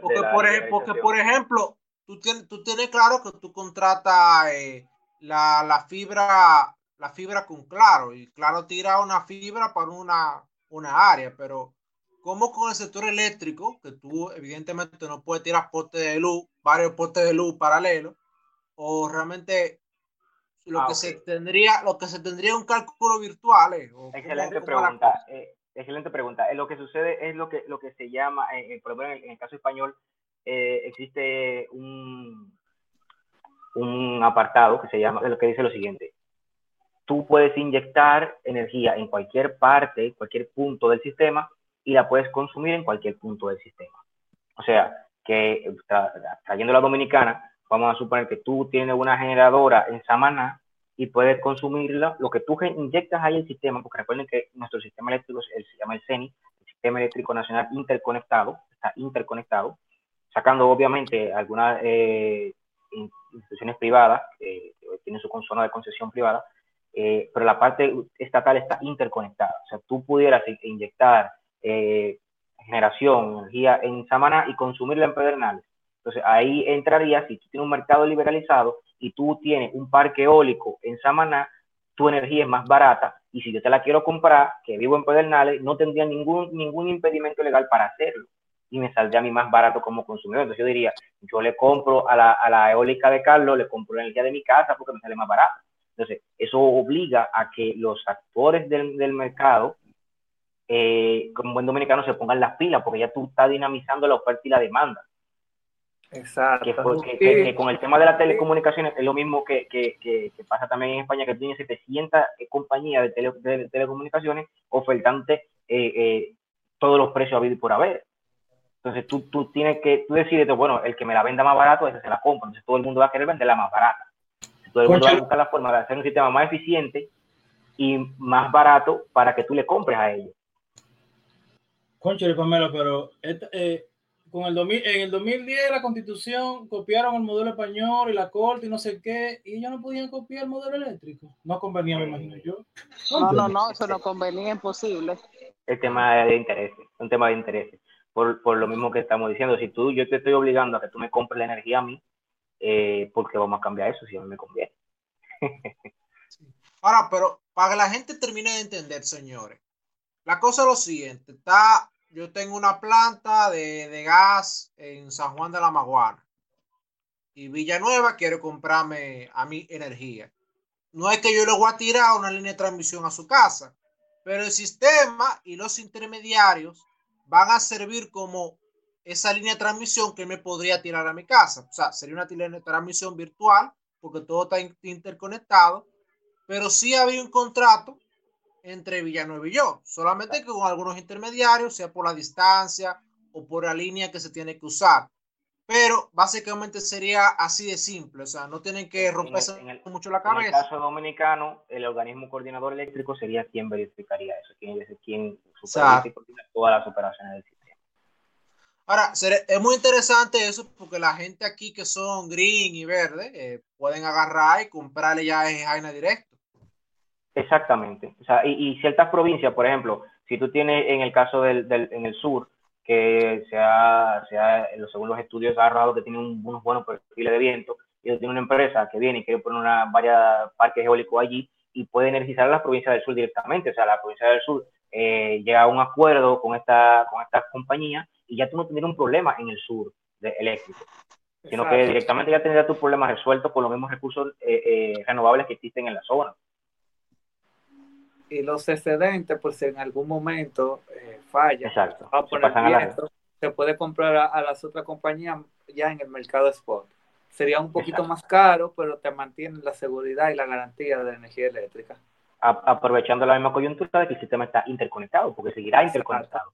Porque, porque, por, ejemplo, tú tienes, tú tienes claro que tú contratas... Eh, la, la, fibra la fibra con Claro y Claro tira una fibra para una, una área, pero como con el sector eléctrico, que tú evidentemente no puedes tirar postes de luz, varios postes de luz paralelos, o realmente lo ah, que se tendría, lo que se tendría un cálculo virtual. Eh, excelente pregunta. Eh, excelente pregunta. Eh, lo que sucede es lo que, lo que se llama, por ejemplo, en el, caso español, existe un, un apartado que se llama, lo que dice lo siguiente. Tú puedes inyectar energía en cualquier parte, cualquier punto del sistema y la puedes consumir en cualquier punto del sistema. O sea, que trayendo la dominicana, vamos a suponer que tú tienes una generadora en Samaná y puedes consumirla, lo que tú inyectas ahí el sistema, porque recuerden que nuestro sistema eléctrico se llama el CENI, el Sistema Eléctrico Nacional Interconectado, está interconectado, sacando obviamente algunas eh, instituciones privadas, que tienen su zona de concesión privada, eh, pero la parte estatal está interconectada. O sea, tú pudieras inyectar eh, generación, energía en Samaná y consumirla en Pedernales. Entonces ahí entraría, si tú tienes un mercado liberalizado y tú tienes un parque eólico en Samaná, tu energía es más barata y si yo te la quiero comprar, que vivo en Pedernales, no tendría ningún, ningún impedimento legal para hacerlo y me saldría a mí más barato como consumidor. Entonces yo diría, yo le compro a la, a la eólica de Carlos, le compro la energía de mi casa porque me sale más barato. Entonces, eso obliga a que los actores del, del mercado, eh, como buen dominicano, se pongan las pilas porque ya tú estás dinamizando la oferta y la demanda. Exacto. Que, con el tema de las telecomunicaciones es lo mismo que, que, pasa también en España, que tiene 700 compañías de, telecomunicaciones ofertantes eh, eh, todos los precios a habido y por haber. Entonces tú, tú tienes que, tú decides, bueno, el que me la venda más barato, ese se la compra. Entonces todo el mundo va a querer venderla más barata. todo el mundo va a buscar la forma de hacer un sistema más eficiente y más barato para que tú le compres a ellos. Concho, Pamela, pero eh, con el en el 2010 la constitución copiaron el modelo español y la corte y no sé qué, y ellos no podían copiar el modelo eléctrico. No convenía, me imagino yo. No, no, no, eso no convenía, imposible. El tema de interés, un tema de interés. Por, por, lo mismo que estamos diciendo, si tú, yo te estoy obligando a que tú me compres la energía a mí, eh, ¿por qué vamos a cambiar eso si a mí me conviene? Ahora, pero para que la gente termine de entender, señores, la cosa es lo siguiente, está yo tengo una planta de, gas en San Juan de la Maguana y Villanueva quiere comprarme a mi energía. No es que yo le voy a tirar una línea de transmisión a su casa, pero el sistema y los intermediarios van a servir como esa línea de transmisión que me podría tirar a mi casa. O sea, sería una línea de transmisión virtual porque todo está interconectado, pero sí había un contrato entre Villanueva y yo, solamente que con algunos intermediarios, sea por la distancia o por la línea que se tiene que usar. Pero básicamente sería así de simple, o sea, no tienen que romperse mucho la cabeza. En el caso dominicano, el organismo coordinador eléctrico sería quien verificaría eso, quien, quien todas las operaciones del sistema. Ahora, es muy interesante eso porque la gente aquí que son green y verde eh, pueden agarrar y comprarle ya ese Jaina directo. Exactamente. O sea, y, ciertas provincias, por ejemplo, si tú tienes en el caso del, del en el sur, que sea, sea según los estudios ha agarrado que tiene unos buenos perfiles de viento, y tiene una empresa que viene y quiere poner una, varias parques eólicos allí y puede energizar a las provincias del sur directamente. O sea, la provincia del sur eh, llega a un acuerdo con esta, con esta compañía y ya tú no tendrías un problema en el sur de eléctrico, sino que directamente ya tendrías tus problemas resueltos con los mismos recursos eh, eh, renovables que existen en la zona y los excedentes, pues si en algún momento eh, falla, Exacto. se puede comprar a, las otras compañías ya en el mercado spot. Sería un poquito más caro, pero te mantiene la seguridad y la garantía de la energía eléctrica. aprovechando la misma coyuntura de que el sistema está interconectado, porque seguirá interconectado.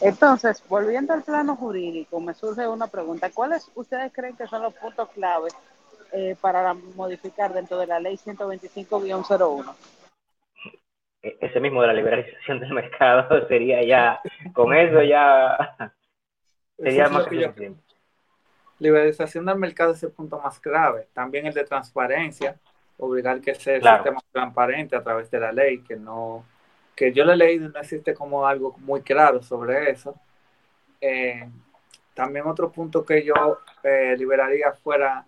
Entonces, volviendo al plano jurídico, me surge una pregunta. ¿Cuáles ustedes creen que son los puntos claves eh, para modificar dentro de la ley 125-01? E-, ese mismo de la liberalización del mercado sería ya, con eso ya sería más que Liberalización del mercado es el punto más grave. También el de transparencia, obligar que sea el sistema transparente a través de la ley, que no, que yo le he leído y no existe como algo muy claro sobre eso. Eh, también otro punto que yo eh, liberaría fuera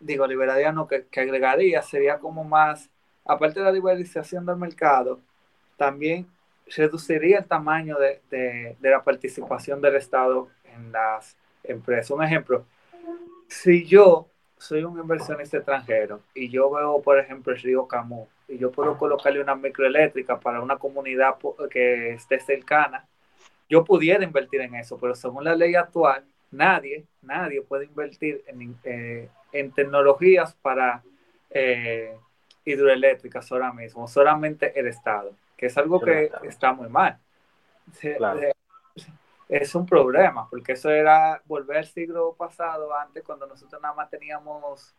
digo, liberaría no, que, agregaría sería como más, aparte de la liberalización del mercado, también reduciría el tamaño de, de, la participación del Estado en las empresas. Un ejemplo, si yo soy un inversionista extranjero y yo veo, por ejemplo, el río Camus y yo puedo colocarle una microeléctrica para una comunidad que esté cercana, yo pudiera invertir en eso, pero según la ley actual, nadie, nadie puede invertir en, eh, en tecnologías para eh, hidroeléctricas ahora mismo, solamente el Estado, que es algo que está muy mal. Es un problema, porque eso era volver al siglo pasado, antes cuando nosotros nada más teníamos,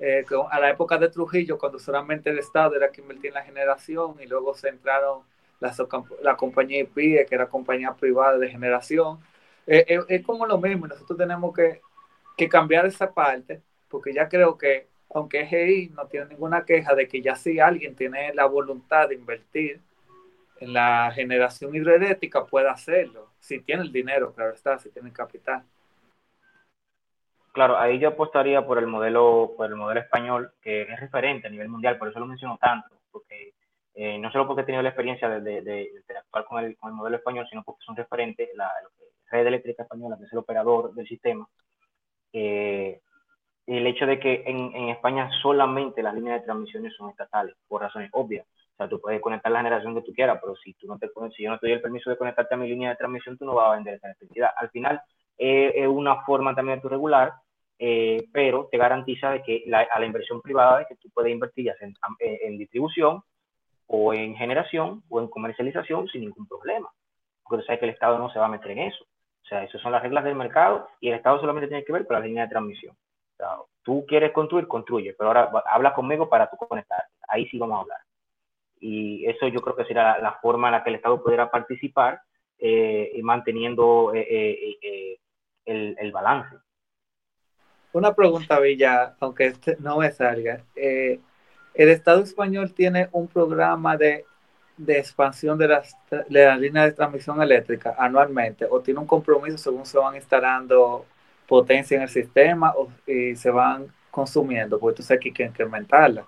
eh, a la época de Trujillo, cuando solamente el Estado era quien invertía en la generación y luego se entraron la, la compañía IPIE, que era compañía privada de generación. Eh, es como lo mismo, nosotros tenemos que, que cambiar esa parte porque ya creo que, aunque EGI no tiene ninguna queja de que ya si alguien tiene la voluntad de invertir en la generación hidroeléctrica, puede hacerlo, si tiene el dinero, claro está, si tiene el capital. Claro, ahí yo apostaría por el modelo, por el modelo español, que es referente a nivel mundial, por eso lo menciono tanto, porque eh, no solo porque he tenido la experiencia de, de, interactuar con el, con el, modelo español, sino porque son referentes, la, la red eléctrica española, que es el operador del sistema, eh, el hecho de que en, España solamente las líneas de transmisiones son estatales, por razones obvias. O sea, tú puedes conectar la generación que tú quieras, pero si tú no te si yo no te doy el permiso de conectarte a mi línea de transmisión, tú no vas a vender esa electricidad. Al final, es una forma también de regular, pero te garantiza de que a la inversión privada de que tú puedes invertir ya en, en distribución o en generación o en comercialización sin ningún problema. Porque sabes que el Estado no se va a meter en eso. O sea, esas son las reglas del mercado y el Estado solamente tiene que ver con la línea de transmisión. Tú quieres construir, construye, pero ahora habla conmigo para tú conectar. Ahí sí vamos a hablar. Y eso yo creo que será la, forma en la que el Estado pudiera participar eh, y manteniendo eh, eh, el, balance. Una pregunta, Villa, aunque este no me salga. el Estado español tiene un programa de expansión de las, de la línea de transmisión eléctrica anualmente o tiene un compromiso según se van instalando potencia en el sistema o y se van consumiendo, porque tú sabes que hay que incrementarla.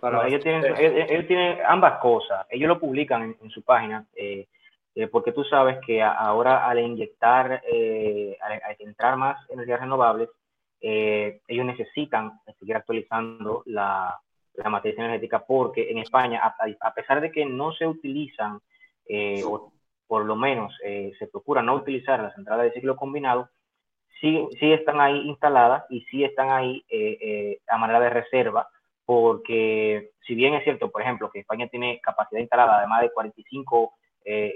Para ellos, tienen, ellos, tienen, ambas cosas, ellos lo publican en, su página, eh, eh, porque tú sabes que ahora al inyectar, eh, al, al, entrar más energías renovables, ellos necesitan seguir actualizando la, la matriz energética, porque en España, a, pesar de que no se utilizan, eh, o por lo menos eh, se procura no utilizar las centrales de ciclo combinado, sí, sí están ahí instaladas y sí están ahí eh, a manera de reserva, porque si bien es cierto, por ejemplo, que España tiene capacidad instalada de más de 45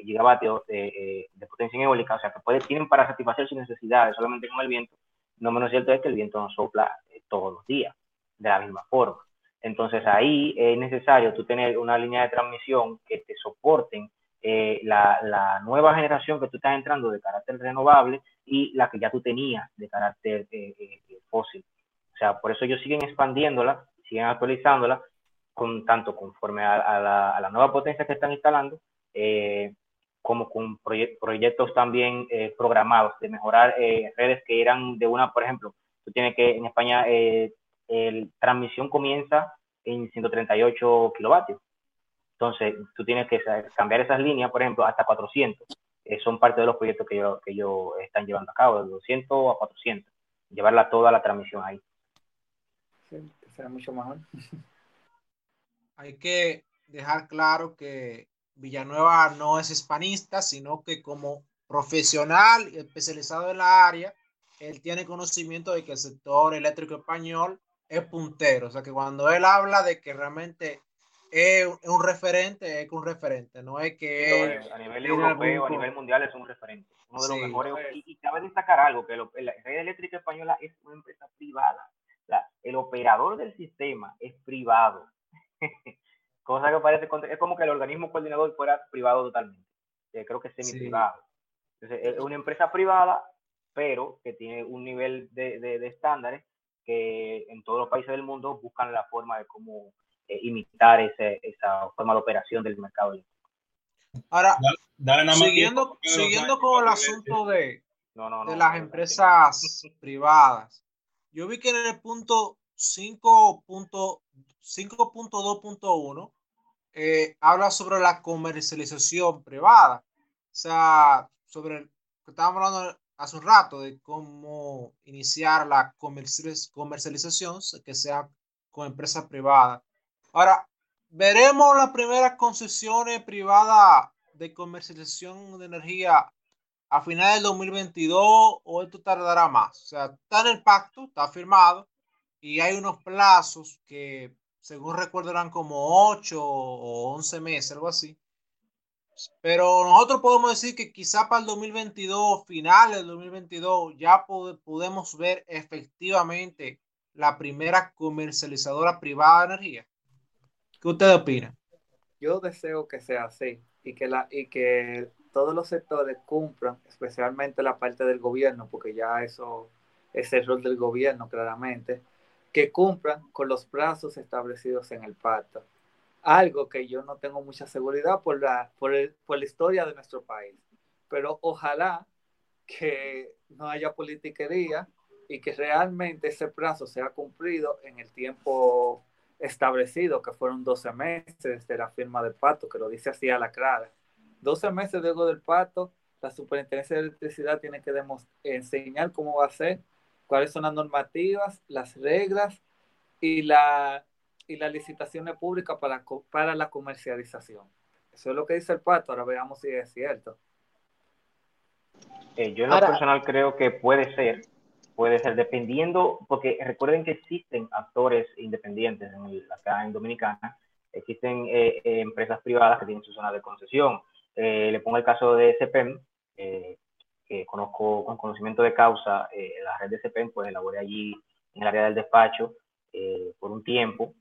gigavatios de, potencia eólica, o sea, que puede, tienen para satisfacer sus necesidades solamente con el viento, no menos cierto es que el viento no sopla todos los días de la misma forma. Entonces ahí es necesario tú tener una línea de transmisión que te soporten eh, la, nueva generación que tú estás entrando de carácter renovable y la que ya tú tenías de carácter eh, eh, fósil. O sea, por eso ellos siguen expandiéndola, siguen actualizándola, con, tanto conforme a, la, nueva potencia que están instalando, como con proyectos también programados de mejorar redes que eran de una, por ejemplo, tú tienes que en España el transmisión comienza en 138 kilovatios. Entonces, tú tienes que cambiar esas líneas, por ejemplo, hasta 400. Eh, son parte de los proyectos que ellos, que ellos están llevando a cabo, de 200 a 400. Llevarla toda la transmisión ahí. Sí, será mucho mejor. Hay que dejar claro que Villanueva no es hispanista, sino que como profesional y especializado en la área, él tiene conocimiento de que el sector eléctrico español es puntero. O sea que cuando él habla de que realmente es un referente, es un referente, no es que... a nivel europeo, a nivel mundial es un referente. Uno de los mejores. Y, cabe destacar algo, que la red eléctrica española es una empresa privada. el operador del sistema es privado. Cosa que parece, es como que el organismo coordinador fuera privado totalmente. creo que es semi-privado. Entonces, es una empresa privada, pero que tiene un nivel de, de estándares que en todos los países del mundo buscan la forma de cómo eh, imitar ese, esa forma de operación del mercado Ahora, siguiendo, siguiendo con el asunto de, de las empresas privadas, yo vi que en el punto 5.2.1 eh, habla sobre la comercialización privada. O sea, sobre el que estábamos hablando hace un rato de cómo iniciar la comercialización, que sea con empresa privada. Ahora, veremos las primeras concesiones privadas de comercialización de energía a finales del 2022 o esto tardará más. O sea, está en el pacto, está firmado y hay unos plazos que, según recuerdo, eran como 8 o 11 meses, algo así, pero nosotros podemos decir que quizá para el 2022, finales del 2022, ya podemos ver efectivamente la primera comercializadora privada de energía. ¿Qué usted opina? Yo deseo que sea así y que, la, y que todos los sectores cumplan, especialmente la parte del gobierno, porque ya eso es el rol del gobierno claramente, que cumplan con los plazos establecidos en el pacto algo que yo no tengo mucha seguridad por la, por, por la historia de nuestro país. Pero ojalá que no haya politiquería y que realmente ese plazo sea cumplido en el tiempo establecido, que fueron 12 meses desde la firma del pacto, que lo dice así a la clara. 12 meses luego del pacto, la Superintendencia de Electricidad tiene que enseñar cómo va a ser, cuáles son las normativas, las reglas y la y las licitaciones públicas para, para la comercialización. Eso es lo que dice el pacto, ahora veamos si es cierto. Eh, yo en lo personal creo que puede ser, puede ser, dependiendo, porque recuerden que existen actores independientes en acá en Dominicana, existen eh, eh, empresas privadas que tienen su zona de concesión. le pongo el caso de SPEM, que conozco con conocimiento de causa la red de SPEM, pues elaboré allí en el área del despacho por un tiempo.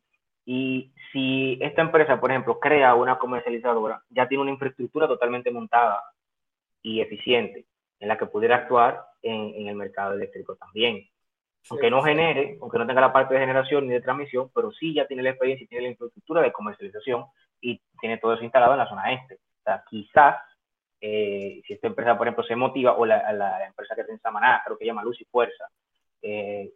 Y si esta empresa, por ejemplo, crea una comercializadora, ya tiene una infraestructura totalmente montada y eficiente en la que pudiera actuar en, el mercado eléctrico también. aunque no genere, aunque no tenga la parte de generación ni de transmisión, pero sí ya tiene la experiencia y tiene la infraestructura de comercialización y tiene todo eso instalado en la zona este. O sea, quizás eh, si esta empresa, por ejemplo, se motiva, o la, empresa que tiene en Samaná, creo que llama Luz y Fuerza, eh,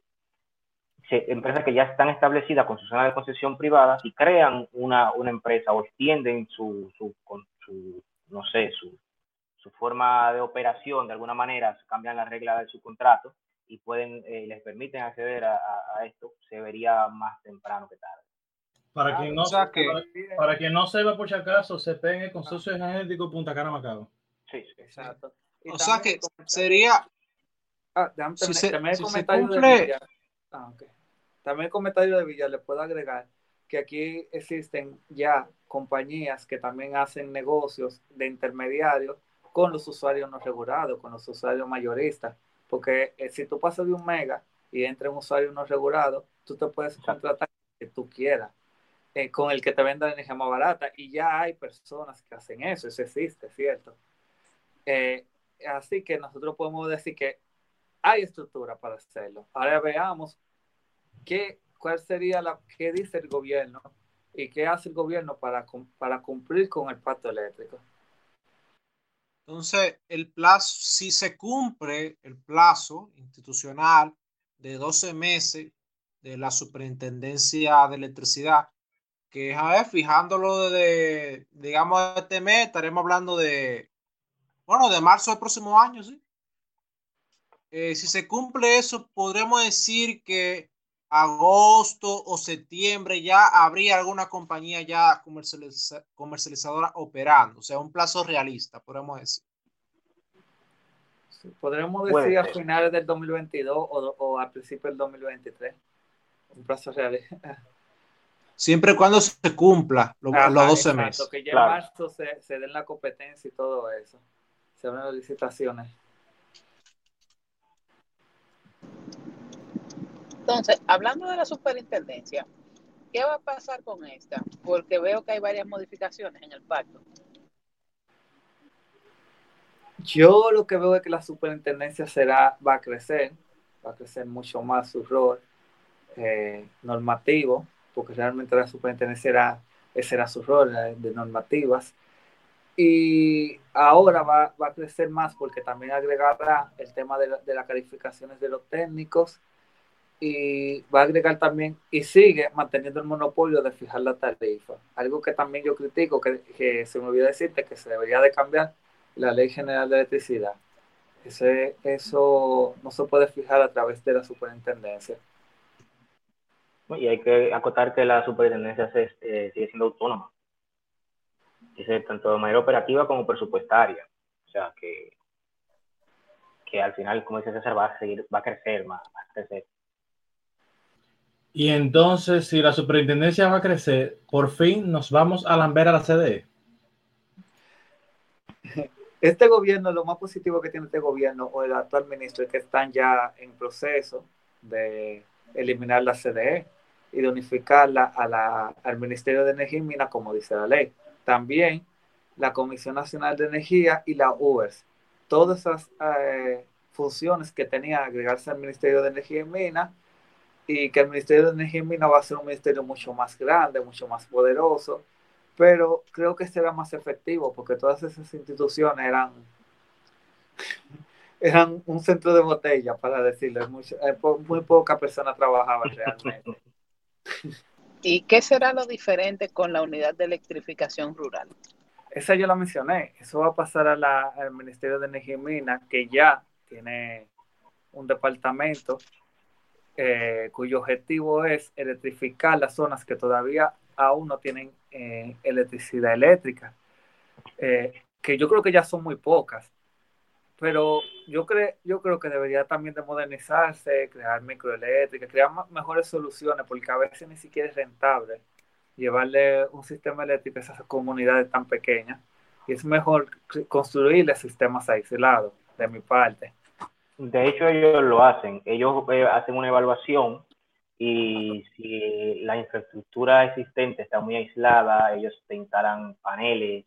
empresas que ya están establecidas con su zona de concesión privada y crean una, una empresa o extienden su, su, su no sé, su, su forma de operación de alguna manera, cambian las reglas de su contrato y pueden, eh, les permiten acceder a, esto, se vería más temprano que tarde. Para, quien, no, para, quien no sepa por si acaso, se en el consorcio energético Punta Cana Macao. Sí, exacto. o sea que sería... Ah, si se, también, el comentario de Villa, ah, también el comentario de Villa le puedo agregar que aquí existen ya compañías que también hacen negocios de intermediarios con los usuarios no regulados, con los usuarios mayoristas. Porque eh, si tú pasas de un mega y entra un usuario no regulado, tú te puedes contratar que tú quieras, eh, con el que te venda la energía más barata. Y ya hay personas que hacen eso, eso existe, ¿cierto? Eh, así que nosotros podemos decir que hay estructura para hacerlo. Ahora veamos qué, cuál sería la, qué dice el gobierno y qué hace el gobierno para, para cumplir con el pacto eléctrico. Entonces, el plazo, si se cumple el plazo institucional de 12 meses de la Superintendencia de Electricidad, que a ver, fijándolo de, digamos, este mes, estaremos hablando de, bueno, de marzo del próximo año, ¿sí? Eh, si se cumple eso, podremos decir que agosto o septiembre ya habría alguna compañía ya comercializadora operando, o sea, un plazo realista, podemos decir. podremos decir a finales del 2022 o, o a principios del 2023, un plazo realista. Siempre y cuando se cumpla los 12 meses. Que ya en marzo se, se den la competencia y todo eso. Se abren las licitaciones. Entonces, hablando de la superintendencia, ¿qué va a pasar con esta? Porque veo que hay varias modificaciones en el pacto. Yo lo que veo es que la superintendencia será, va a crecer, va a crecer mucho más su rol eh, normativo, porque realmente la superintendencia era, ese era su rol de normativas. Y ahora va, a crecer más porque también agregará el tema de las calificaciones de los técnicos y va a agregar también y sigue manteniendo el monopolio de fijar la tarifa. Algo que también yo critico, que, se me olvidó decirte, que se debería de cambiar la Ley General de Electricidad. Ese, eso no se puede fijar a través de la superintendencia. Y hay que acotar que la superintendencia eh, sigue siendo autónoma. Dice tanto de manera operativa como presupuestaria. O sea que, que al final, como dice César, va a seguir, va a crecer más, va a crecer. Y entonces, si la superintendencia va a crecer, por fin nos vamos a lamber a la CDE. Este gobierno, lo más positivo que tiene este gobierno o el actual ministro es que están ya en proceso de eliminar la CDE y de unificarla a la, al Ministerio de Energía y Minas, como dice la ley. También la Comisión Nacional de Energía y la UERS. Todas esas eh, funciones que tenía agregarse al Ministerio de Energía y Minas y que el Ministerio de Energía y Minas va a ser un ministerio mucho más grande, mucho más poderoso, pero creo que será más efectivo porque todas esas instituciones eran, eran un centro de botella, para decirlo, muy, eh, muy poca persona trabajaba realmente. ¿Y qué será lo diferente con la unidad de electrificación rural? Esa yo la mencioné, eso va a pasar a la, al Ministerio de Energía y Minas, que ya tiene un departamento eh, cuyo objetivo es electrificar las zonas que todavía aún no tienen eh, electricidad eléctrica, eh, que yo creo que ya son muy pocas. pero yo, creo yo creo que debería también de modernizarse, crear microeléctricas, crear mejores soluciones, porque a veces ni siquiera es rentable llevarle un sistema eléctrico a esas comunidades tan pequeñas. Y es mejor construirle sistemas aislados, de mi parte. De hecho, ellos lo hacen. Ellos eh, hacen una evaluación y si la infraestructura existente está muy aislada, ellos te instalan paneles,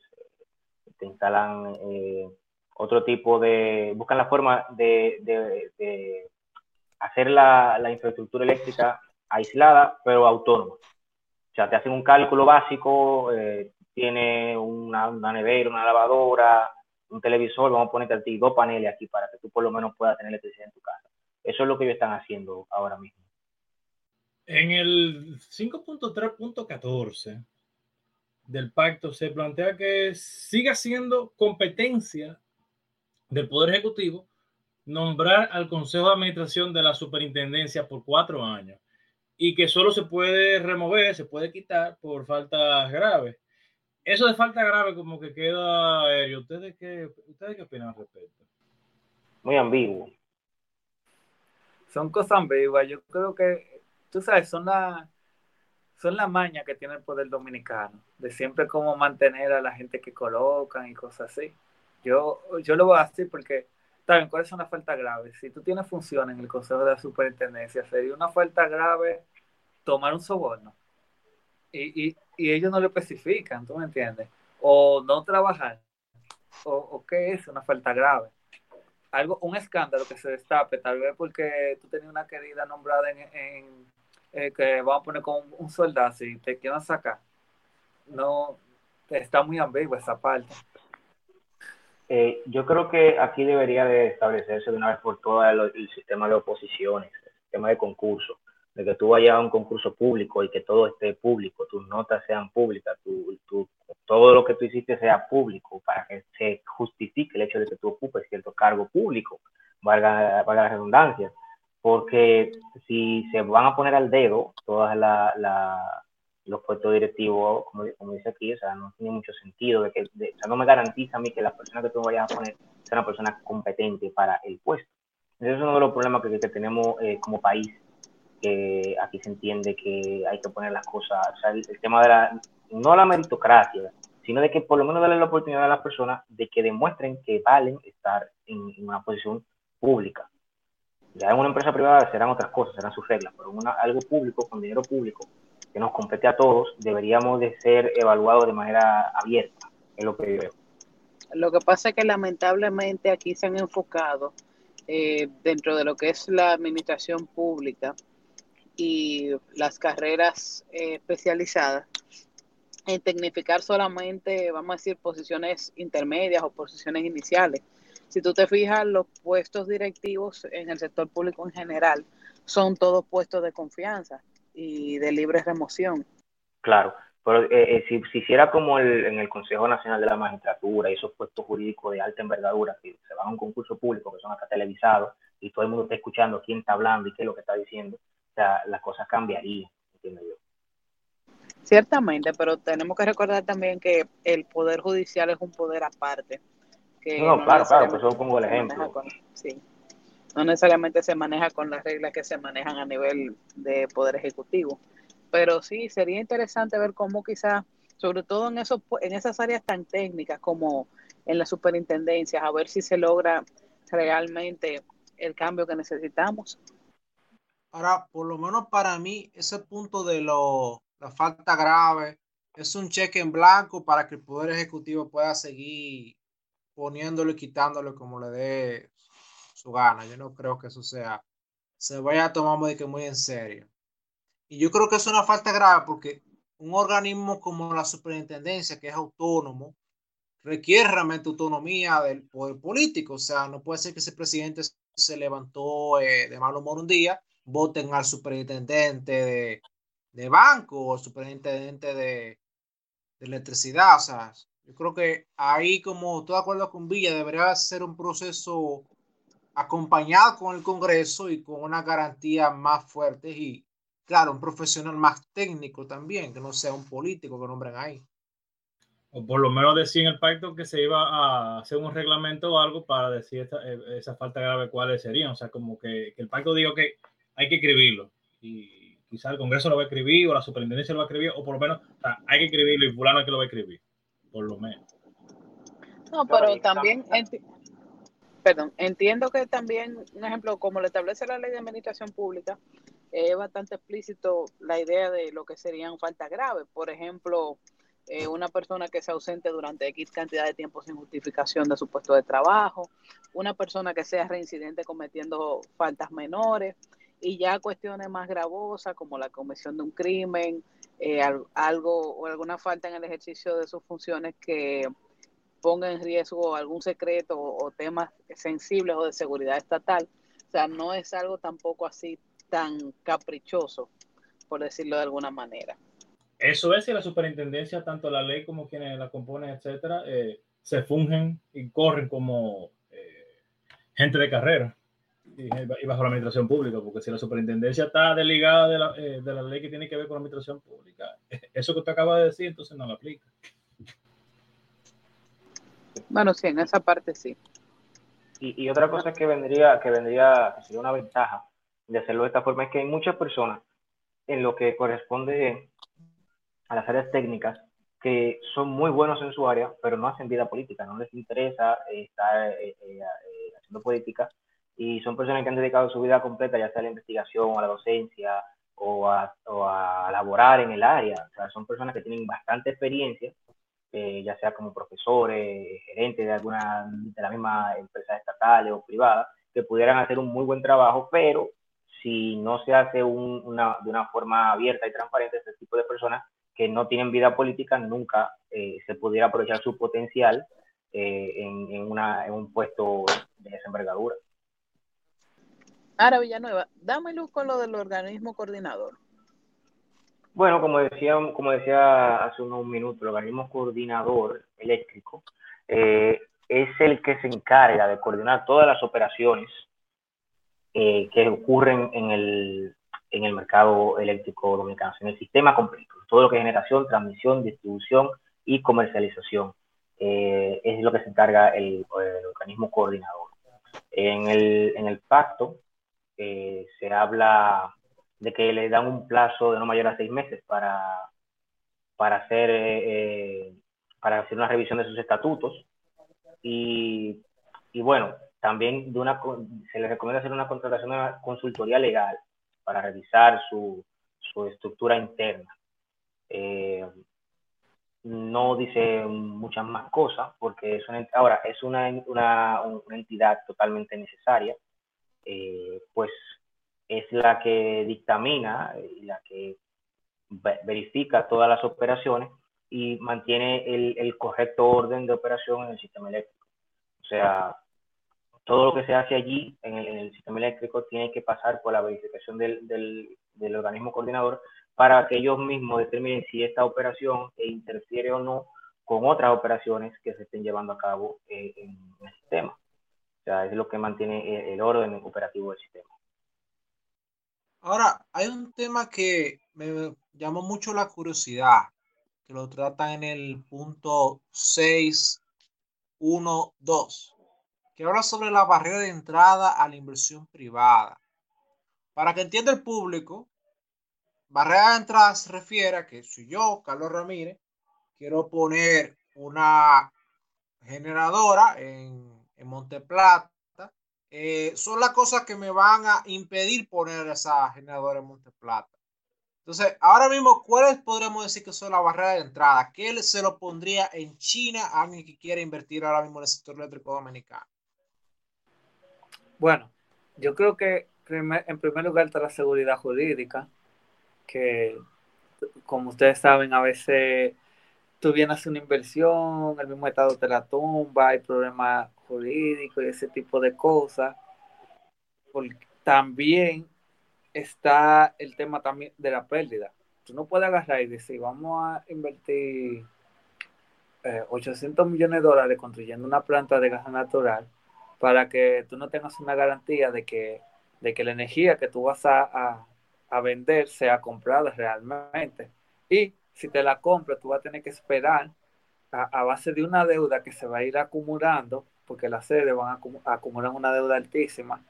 te instalan eh, otro tipo de, buscan la forma de, de, hacer la, infraestructura eléctrica aislada, pero autónoma. O sea, te hacen un cálculo básico, eh, tiene una, nevera, una lavadora, un televisor, vamos a ponerte a ti dos paneles aquí para que tú por lo menos puedas tener electricidad en tu casa. Eso es lo que ellos están haciendo ahora mismo. En el 5.3.14 del pacto se plantea que siga siendo competencia del Poder Ejecutivo nombrar al Consejo de Administración de la Superintendencia por cuatro años y que solo se puede remover, se puede quitar por faltas graves. Eso de falta grave como que queda aéreo. ¿Ustedes qué, ¿Ustedes qué opinan al respecto? Muy ambiguo. Son cosas ambiguas. Yo creo que, tú sabes, son la, son la maña que tiene el poder dominicano, de siempre como mantener a la gente que colocan y cosas así. Yo, yo lo voy a decir porque, también, ¿cuál es una falta grave? Si tú tienes función en el Consejo de la Superintendencia, sería una falta grave tomar un soborno. Y, y, y ellos no lo especifican, ¿tú me entiendes? O no trabajar. O, o qué es una falta grave. Algo, un escándalo que se destape, tal vez porque tú tenías una querida nombrada en, en eh, que vamos a poner con un soldado y te quieran sacar. No, está muy ambigua esa parte. Eh, yo creo que aquí debería de establecerse de una vez por todas el, sistema de oposiciones, el sistema de concurso, de que tú vayas a un concurso público y que todo esté público, tus notas sean públicas, tu, todo lo que tú hiciste sea público para que se justifique el hecho de que tú ocupes cierto cargo público, valga, valga la redundancia, porque si se van a poner al dedo todas la, los puestos directivos, como, dice aquí, o sea, no tiene mucho sentido, de que, o sea, no me garantiza a mí que la persona que tú vayas a poner sea una persona competente para el puesto. Ese es uno de los problemas que, que tenemos eh, como país, que aquí se entiende que hay que poner las cosas, o sea, el, tema de la, no la meritocracia, sino de que por lo menos darle la oportunidad a las personas de que demuestren que valen estar en, una posición pública. Ya en una empresa privada serán otras cosas, serán sus reglas, pero una, algo público, con dinero público, que nos compete a todos, deberíamos de ser evaluados de manera abierta, es lo que yo veo. Lo que pasa es que lamentablemente aquí se han enfocado eh, dentro de lo que es la administración pública y las carreras eh, especializadas en tecnificar solamente, vamos a decir, posiciones intermedias o posiciones iniciales. Si tú te fijas, los puestos directivos en el sector público en general son todos puestos de confianza y de libre remoción. Claro, pero eh, eh, si, si hiciera como el, en el Consejo Nacional de la Magistratura y esos puestos jurídicos de alta envergadura que se van a un concurso público que son acá televisados y todo el mundo está escuchando quién está hablando y qué es lo que está diciendo, sea, las cosas cambiarían, entiendo yo. Ciertamente, pero tenemos que recordar también que el Poder Judicial es un poder aparte. Que no, claro, claro, por eso pongo el ejemplo. sí no necesariamente se maneja con las reglas que se manejan a nivel de poder ejecutivo. Pero sí, sería interesante ver cómo quizás, sobre todo en, esos, en esas áreas tan técnicas como en las superintendencias, a ver si se logra realmente el cambio que necesitamos. Ahora, por lo menos para mí, ese punto de lo, la falta grave es un cheque en blanco para que el Poder Ejecutivo pueda seguir poniéndolo y quitándolo como le dé su gana. Yo no creo que eso sea, se vaya a tomar muy, muy en serio. Y yo creo que es una falta grave porque un organismo como la superintendencia, que es autónomo, requiere realmente autonomía del poder político. O sea, no puede ser que ese presidente se levantó eh, de mal humor un día, voten al superintendente de, de banco o al superintendente de, de electricidad. O sea, yo creo que ahí, como todo acuerdo con Villa, debería ser un proceso acompañado con el Congreso y con una garantía más fuerte y, claro, un profesional más técnico también, que no sea un político que nombren ahí. O por lo menos decir en el pacto que se iba a hacer un reglamento o algo para decir eh, esa, falta grave cuáles serían. O sea, como que, el pacto diga que hay que escribirlo. Y quizá el Congreso lo va a escribir o la superintendencia lo va a escribir, o por lo menos hay que escribirlo y fulano es que lo va a escribir. Por lo menos. No, pero también, perdón, entiendo que también, un ejemplo, como lo establece la ley de administración pública, es bastante explícito la idea de lo que serían faltas graves. Por ejemplo, eh, una persona que se ausente durante X cantidad de tiempo sin justificación de su puesto de trabajo, una persona que sea reincidente cometiendo faltas menores y ya cuestiones más gravosas como la comisión de un crimen, eh, algo o alguna falta en el ejercicio de sus funciones que ponga en riesgo algún secreto o, temas sensibles o de seguridad estatal. O sea, no es algo tampoco así tan caprichoso, por decirlo de alguna manera. Eso es si la superintendencia, tanto la ley como quienes la componen, etcétera, eh, se fungen y corren como eh, gente de carrera y, bajo la administración pública, porque si la superintendencia está desligada de la, eh, de la ley que tiene que ver con la administración pública, eso que usted acaba de decir, entonces no la aplica. Bueno, sí, en esa parte sí. Y, y otra cosa que vendría, que vendría, que sería una ventaja de hacerlo de esta forma, es que hay muchas personas en lo que corresponde a las áreas técnicas que son muy buenos en su área, pero no hacen vida política, no les interesa eh, estar eh, eh, haciendo política y son personas que han dedicado su vida completa ya sea a la investigación, a la docencia o a, o a laborar en el área. O sea, son personas que tienen bastante experiencia, ya sea como profesores, gerentes de alguna de la misma empresa estatal o privada, que pudieran hacer un muy buen trabajo, pero si no se hace una, de una forma abierta y transparente, este tipo de personas que no tienen vida política nunca eh, se pudiera aprovechar su potencial eh, en, un puesto de esa envergadura. Ahora, Villanueva, dame luz con lo del organismo coordinador. Bueno, como decía, como decía hace unos minutos, el organismo coordinador eléctrico eh, es el que se encarga de coordinar todas las operaciones que ocurren en el, en el mercado eléctrico dominicano, en el sistema completo, todo lo que es generación, transmisión, distribución y comercialización. Eh, es lo que se encarga el, organismo coordinador. En el, en el pacto eh, se habla de que le dan un plazo de no mayor a seis meses para, para, hacer, eh, para hacer una revisión de sus estatutos y, y bueno, también de una, se le recomienda hacer una contratación de consultoría legal para revisar su, su estructura interna. Eh, no dice muchas más cosas porque es una, ahora es una, una entidad totalmente necesaria, eh, pues es la que dictamina y la que verifica todas las operaciones y mantiene el, correcto orden de operación en el sistema eléctrico. O sea, todo lo que se hace allí en el, sistema eléctrico tiene que pasar por la verificación del, organismo coordinador para que ellos mismos determinen si esta operación interfiere o no con otras operaciones que se estén llevando a cabo eh, en el sistema. Sea, es lo que mantiene el, orden operativo del sistema. Ahora, hay un tema que me llamó mucho la curiosidad, que lo tratan en el punto 6.1.2 que habla sobre la barrera de entrada a la inversión privada. Para que entienda el público, barrera de entrada se refiere a que si yo, Carlos Ramírez, quiero poner una generadora en, en Monteplata, eh, son las cosas que me van a impedir poner esa generadora en Monteplata. Entonces, ahora mismo, ¿cuáles podríamos decir que son las barreras de entrada? ¿Qué se lo pondría en China a alguien que quiere invertir ahora mismo en el sector eléctrico dominicano? Bueno, yo creo que en primer lugar está la seguridad jurídica, que como ustedes saben, a veces tú vienes a hacer una inversión, el mismo Estado te la tumba, hay problemas jurídicos y ese tipo de cosas. también está el tema también de la pérdida. Tú no puedes agarrar y decir, vamos a invertir 800 eh, millones de dólares construyendo una planta de gas natural para que tú no tengas una garantía de que, de que la energía que tú vas a, vender sea comprada realmente. Y si te la compras, tú vas a tener que esperar a, base de una deuda que se va a ir acumulando, porque las sedes van a, acumular una deuda altísima,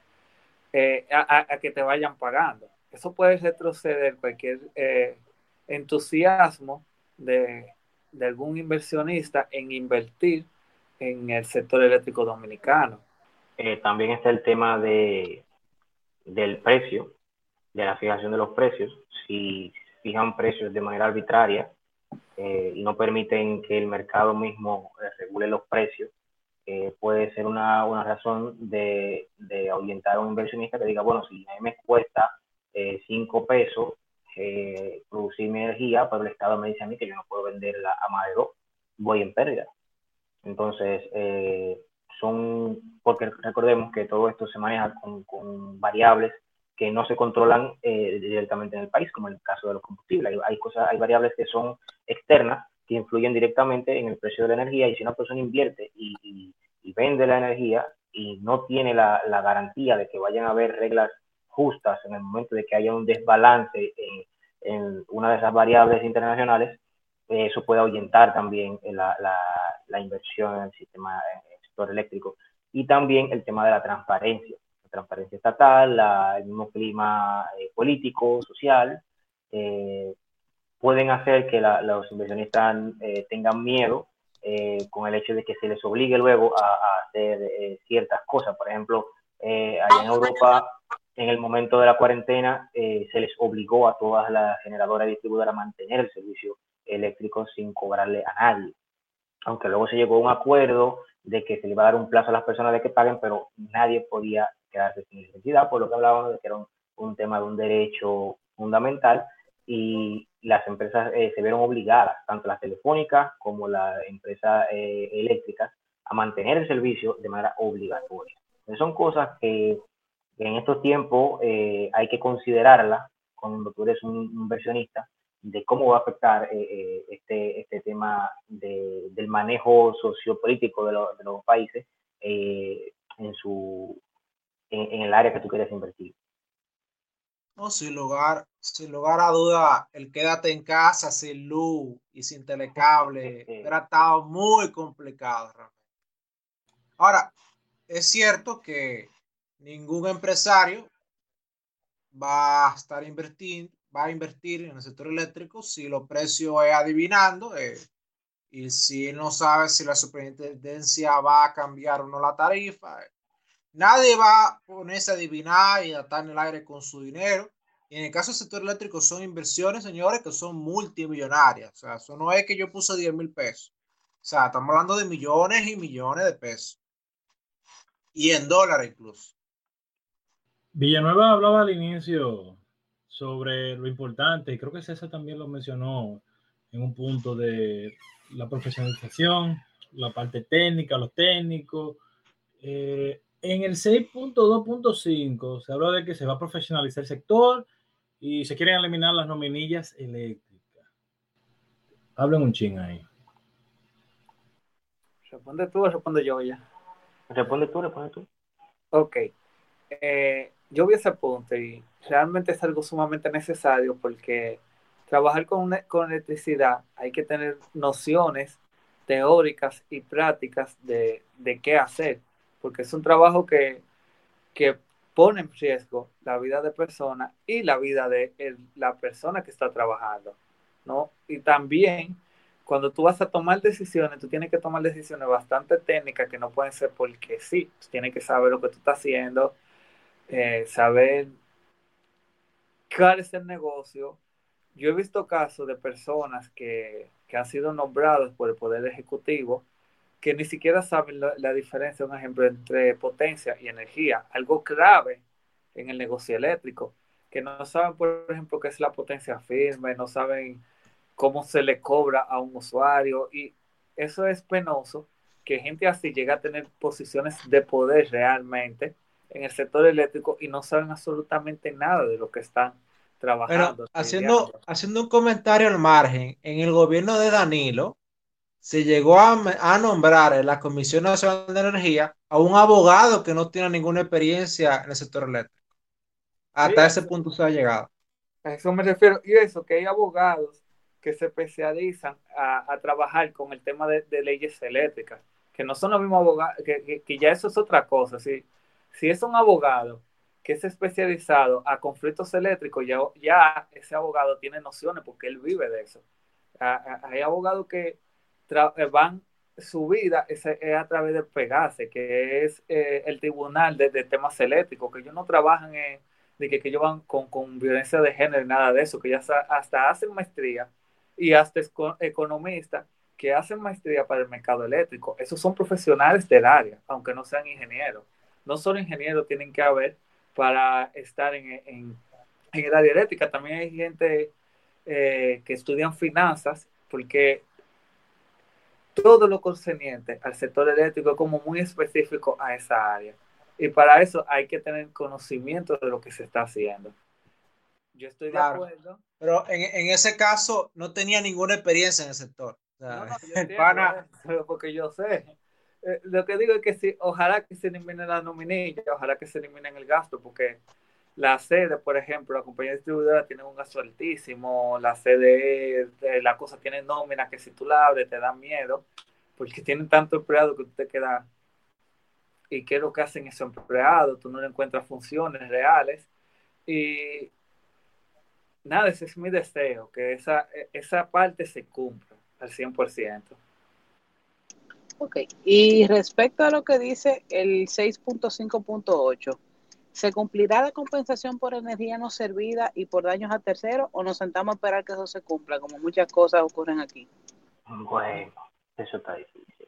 eh, a, que te vayan pagando. Eso puede retroceder cualquier eh, entusiasmo de, de algún inversionista en invertir en el sector eléctrico dominicano. Eh, también está el tema de, del precio, de la fijación de los precios. Si fijan precios de manera arbitraria eh, no permiten que el mercado mismo regule los precios, puede ser una, una razón de, de, ahuyentar a un inversionista que diga, bueno, si a mí me cuesta 5 pesos producir mi energía, pero el Estado me dice a mí que yo no puedo venderla a más de 2, voy en pérdida. Entonces, eh, son, porque recordemos que todo esto se maneja con, variables que no se controlan eh, directamente en el país, como en el caso de los combustibles. Hay, cosas, hay variables que son externas que influyen directamente en el precio de la energía y si una persona invierte y, vende la energía y no tiene la, garantía de que vayan a haber reglas justas en el momento de que haya un desbalance en, en una de esas variables internacionales, eso puede ahuyentar también la, la, inversión en el sistema en sector eléctrico. Y también el tema de la transparencia, la transparencia estatal, el mismo clima eh, político, social, eh, pueden hacer que los inversionistas eh, tengan miedo con el hecho de que se les obligue luego a, hacer ciertas cosas. Por ejemplo, allá en Europa, en el momento de la cuarentena, se les obligó a todas las generadoras y distribuidoras a mantener el servicio eléctrico sin cobrarle a nadie. Aunque luego se llegó a un acuerdo de que se le iba a dar un plazo a las personas de que paguen, pero nadie podía quedarse sin electricidad, por lo que hablábamos de que era un, tema de un derecho fundamental y las empresas eh, se vieron obligadas, tanto las telefónicas como las empresas eh, eléctricas, a mantener el servicio de manera obligatoria. Entonces son cosas que en estos tiempos eh, hay que considerarlas cuando tú eres un inversionista de cómo va a afectar eh, este, este tema del manejo sociopolítico de, de los países en, su, en, el área que tú quieres invertir. No, sin lugar, sin lugar a duda, el quédate en casa sin luz y sin telecable era estado muy complicado. Ahora, es cierto que ningún empresario va a estar invirtiendo, va a invertir en el sector eléctrico si los precios es adivinando eh, y si no sabe si la superintendencia va a cambiar o no la tarifa. Eh. Nadie va a ponerse a adivinar y a estar en el aire con su dinero. Y en el caso del sector eléctrico son inversiones, señores, que son multimillonarias. O sea, eso no es que yo puse 10 mil pesos. O sea, estamos hablando de millones y millones de pesos. Y en dólares incluso. Villanueva hablaba al inicio sobre lo importante, y creo que César también lo mencionó en un punto de la profesionalización, la parte técnica, los técnicos. Eh, en el 6.2.5 se habla de que se va a profesionalizar el sector y se quieren eliminar las nominillas eléctricas. Hablen un ching ahí. ¿Responde tú o responde yo ya? Responde tú, responde tú. Ok. Eh, yo vi ese punto y realmente es algo sumamente necesario porque trabajar con, con electricidad hay que tener nociones teóricas y prácticas de, de qué hacer, porque es un trabajo que, que pone en riesgo la vida de persona y la vida de la persona que está trabajando, ¿no? Y también cuando tú vas a tomar decisiones, tú tienes que tomar decisiones bastante técnicas que no pueden ser porque sí, tienes que saber lo que tú estás haciendo, eh, saber cuál es el negocio. Yo he visto casos de personas que, han sido nombrados por el Poder Ejecutivo que ni siquiera saben la, diferencia, un ejemplo, entre potencia y energía, algo grave en el negocio eléctrico, que no saben, por ejemplo, qué es la potencia firme, no saben cómo se le cobra a un usuario y eso es penoso, que gente así llega a tener posiciones de poder realmente en el sector eléctrico y no saben absolutamente nada de lo que están trabajando. haciendo, haciendo un comentario al margen, en el gobierno de Danilo se llegó a, nombrar en la Comisión Nacional de Energía a un abogado que no tiene ninguna experiencia en el sector eléctrico. Hasta ese punto se ha llegado. A eso me refiero. Y eso, que hay abogados que se especializan a, trabajar con el tema de, leyes eléctricas, que no son los mismos abogados, que, que, ya eso es otra cosa. Si, si es un abogado que es especializado a conflictos eléctricos, ya, ya ese abogado tiene nociones porque él vive de eso. hay abogados que van su vida es, a través del Pegase, que es eh, el tribunal de, temas eléctricos, que ellos no trabajan en, que, ellos van con, violencia de género y nada de eso, que ya hasta, hacen maestría y hasta economistas que hacen maestría para el mercado eléctrico. Esos son profesionales del área, aunque no sean ingenieros. No solo ingenieros tienen que haber para estar en, en, en el área eléctrica, también hay gente eh, que estudian finanzas, porque todo lo concerniente al sector eléctrico como muy específico a esa área. Y para eso hay que tener conocimiento de lo que se está haciendo. Yo estoy de acuerdo. Pero en, en, ese caso no tenía ninguna experiencia en el sector. no, yo porque yo sé. Eh, lo que digo es que sí, ojalá que se elimine la nominilla, ojalá que se elimine el gasto, porque la sede, por ejemplo, la compañía distribuidora tiene un gasto altísimo, la sede, de la cosa tiene nómina que si tú la abres te da miedo, porque tienen tanto empleado que tú te quedas, ¿y qué es lo que hacen esos empleados? Tú no le encuentras funciones reales. Y nada, ese es mi deseo, que esa, esa parte se cumpla al 100%. Ok, y respecto a lo que dice el 6.5.8, ¿Se cumplirá la compensación por energía no servida y por daños a terceros o nos sentamos a esperar que eso se cumpla, como muchas cosas ocurren aquí? Bueno, eso está difícil.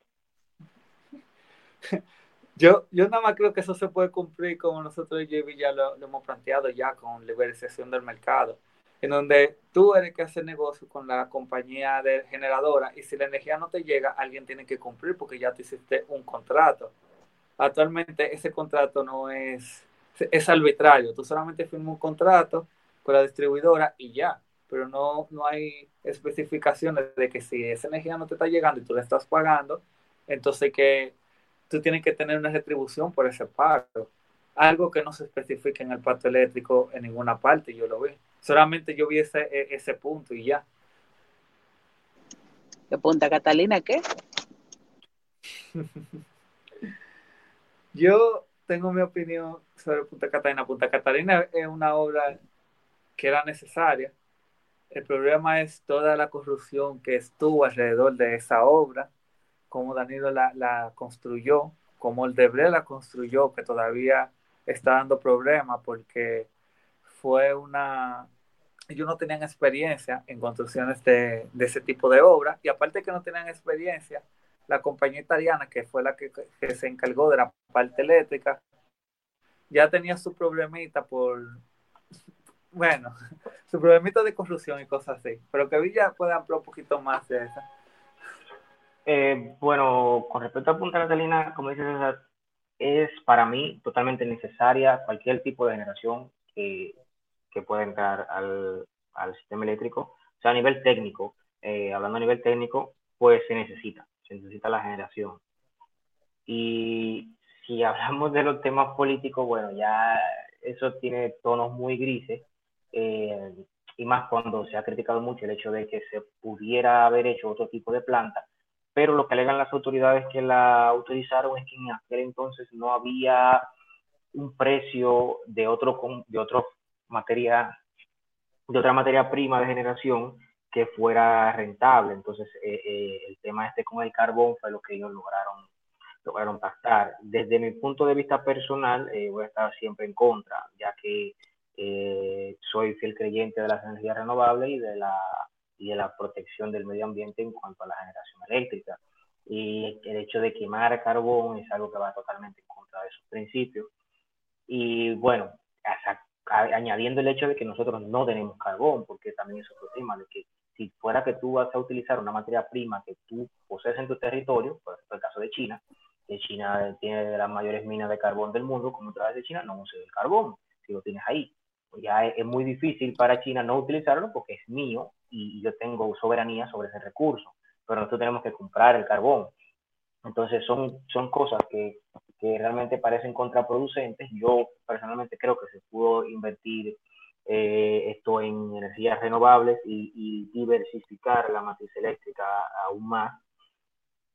Yo, yo nada más creo que eso se puede cumplir como nosotros ya lo, lo hemos planteado ya con liberalización del mercado, en donde tú eres que hacer negocio con la compañía de generadora y si la energía no te llega, alguien tiene que cumplir porque ya te hiciste un contrato. Actualmente ese contrato no es es arbitrario. Tú solamente firmas un contrato con la distribuidora y ya, pero no, no hay especificaciones de que si esa energía no te está llegando y tú la estás pagando, entonces que tú tienes que tener una retribución por ese pago. Algo que no se especifica en el pacto eléctrico en ninguna parte, yo lo vi. Solamente yo vi ese, e, ese punto y ya. ¿De Punta Catalina qué? yo tengo mi opinión sobre Punta Catalina. Punta Catalina es una obra que era necesaria. El problema es toda la corrupción que estuvo alrededor de esa obra, cómo Danilo la, construyó, cómo el Debre la construyó, que todavía está dando problemas porque fue una... Ellos no tenían experiencia en construcciones de, de ese tipo de obra y aparte que no tenían experiencia, la compañía italiana, que fue la que, se encargó de la parte eléctrica, ya tenía su problemita por, bueno, su problemita de corrupción y cosas así. Pero que Villa puede ampliar un poquito más de eso. Eh, bueno, con respecto a Punta Catalina, como dices, es para mí totalmente necesaria cualquier tipo de generación que, que pueda entrar al, al sistema eléctrico. O sea, a nivel técnico, eh, hablando a nivel técnico, pues se necesita se necesita la generación. Y si hablamos de los temas políticos, bueno, ya eso tiene tonos muy grises, eh, y más cuando se ha criticado mucho el hecho de que se pudiera haber hecho otro tipo de planta, pero lo que alegan las autoridades que la autorizaron es que en aquel entonces no había un precio de otro de otro materia de otra materia prima de generación que fuera rentable. Entonces, eh, eh, el tema este con el carbón fue lo que ellos lograron, lograron pactar. Desde mi punto de vista personal, eh, voy a estar siempre en contra, ya que soy fiel creyente de las energías renovables y de, la, y de la protección del medio ambiente en cuanto a la generación eléctrica. Y el hecho de quemar carbón es algo que va totalmente en contra de esos principios. Y bueno, añadiendo el hecho de que nosotros no tenemos carbón, porque también es otro tema, de que si fuera que tú vas a utilizar una materia prima que tú posees en tu territorio, por ejemplo el caso de China, que China tiene las mayores minas de carbón del mundo, como vez de China, no uses el carbón, si lo tienes ahí. Pues ya es, muy difícil para China no utilizarlo porque es mío y yo tengo soberanía sobre ese recurso, pero nosotros tenemos que comprar el carbón. Entonces son, son cosas que, que realmente parecen contraproducentes. Yo personalmente creo que se pudo invertir eh, esto en energías renovables y, diversificar la matriz eléctrica aún más,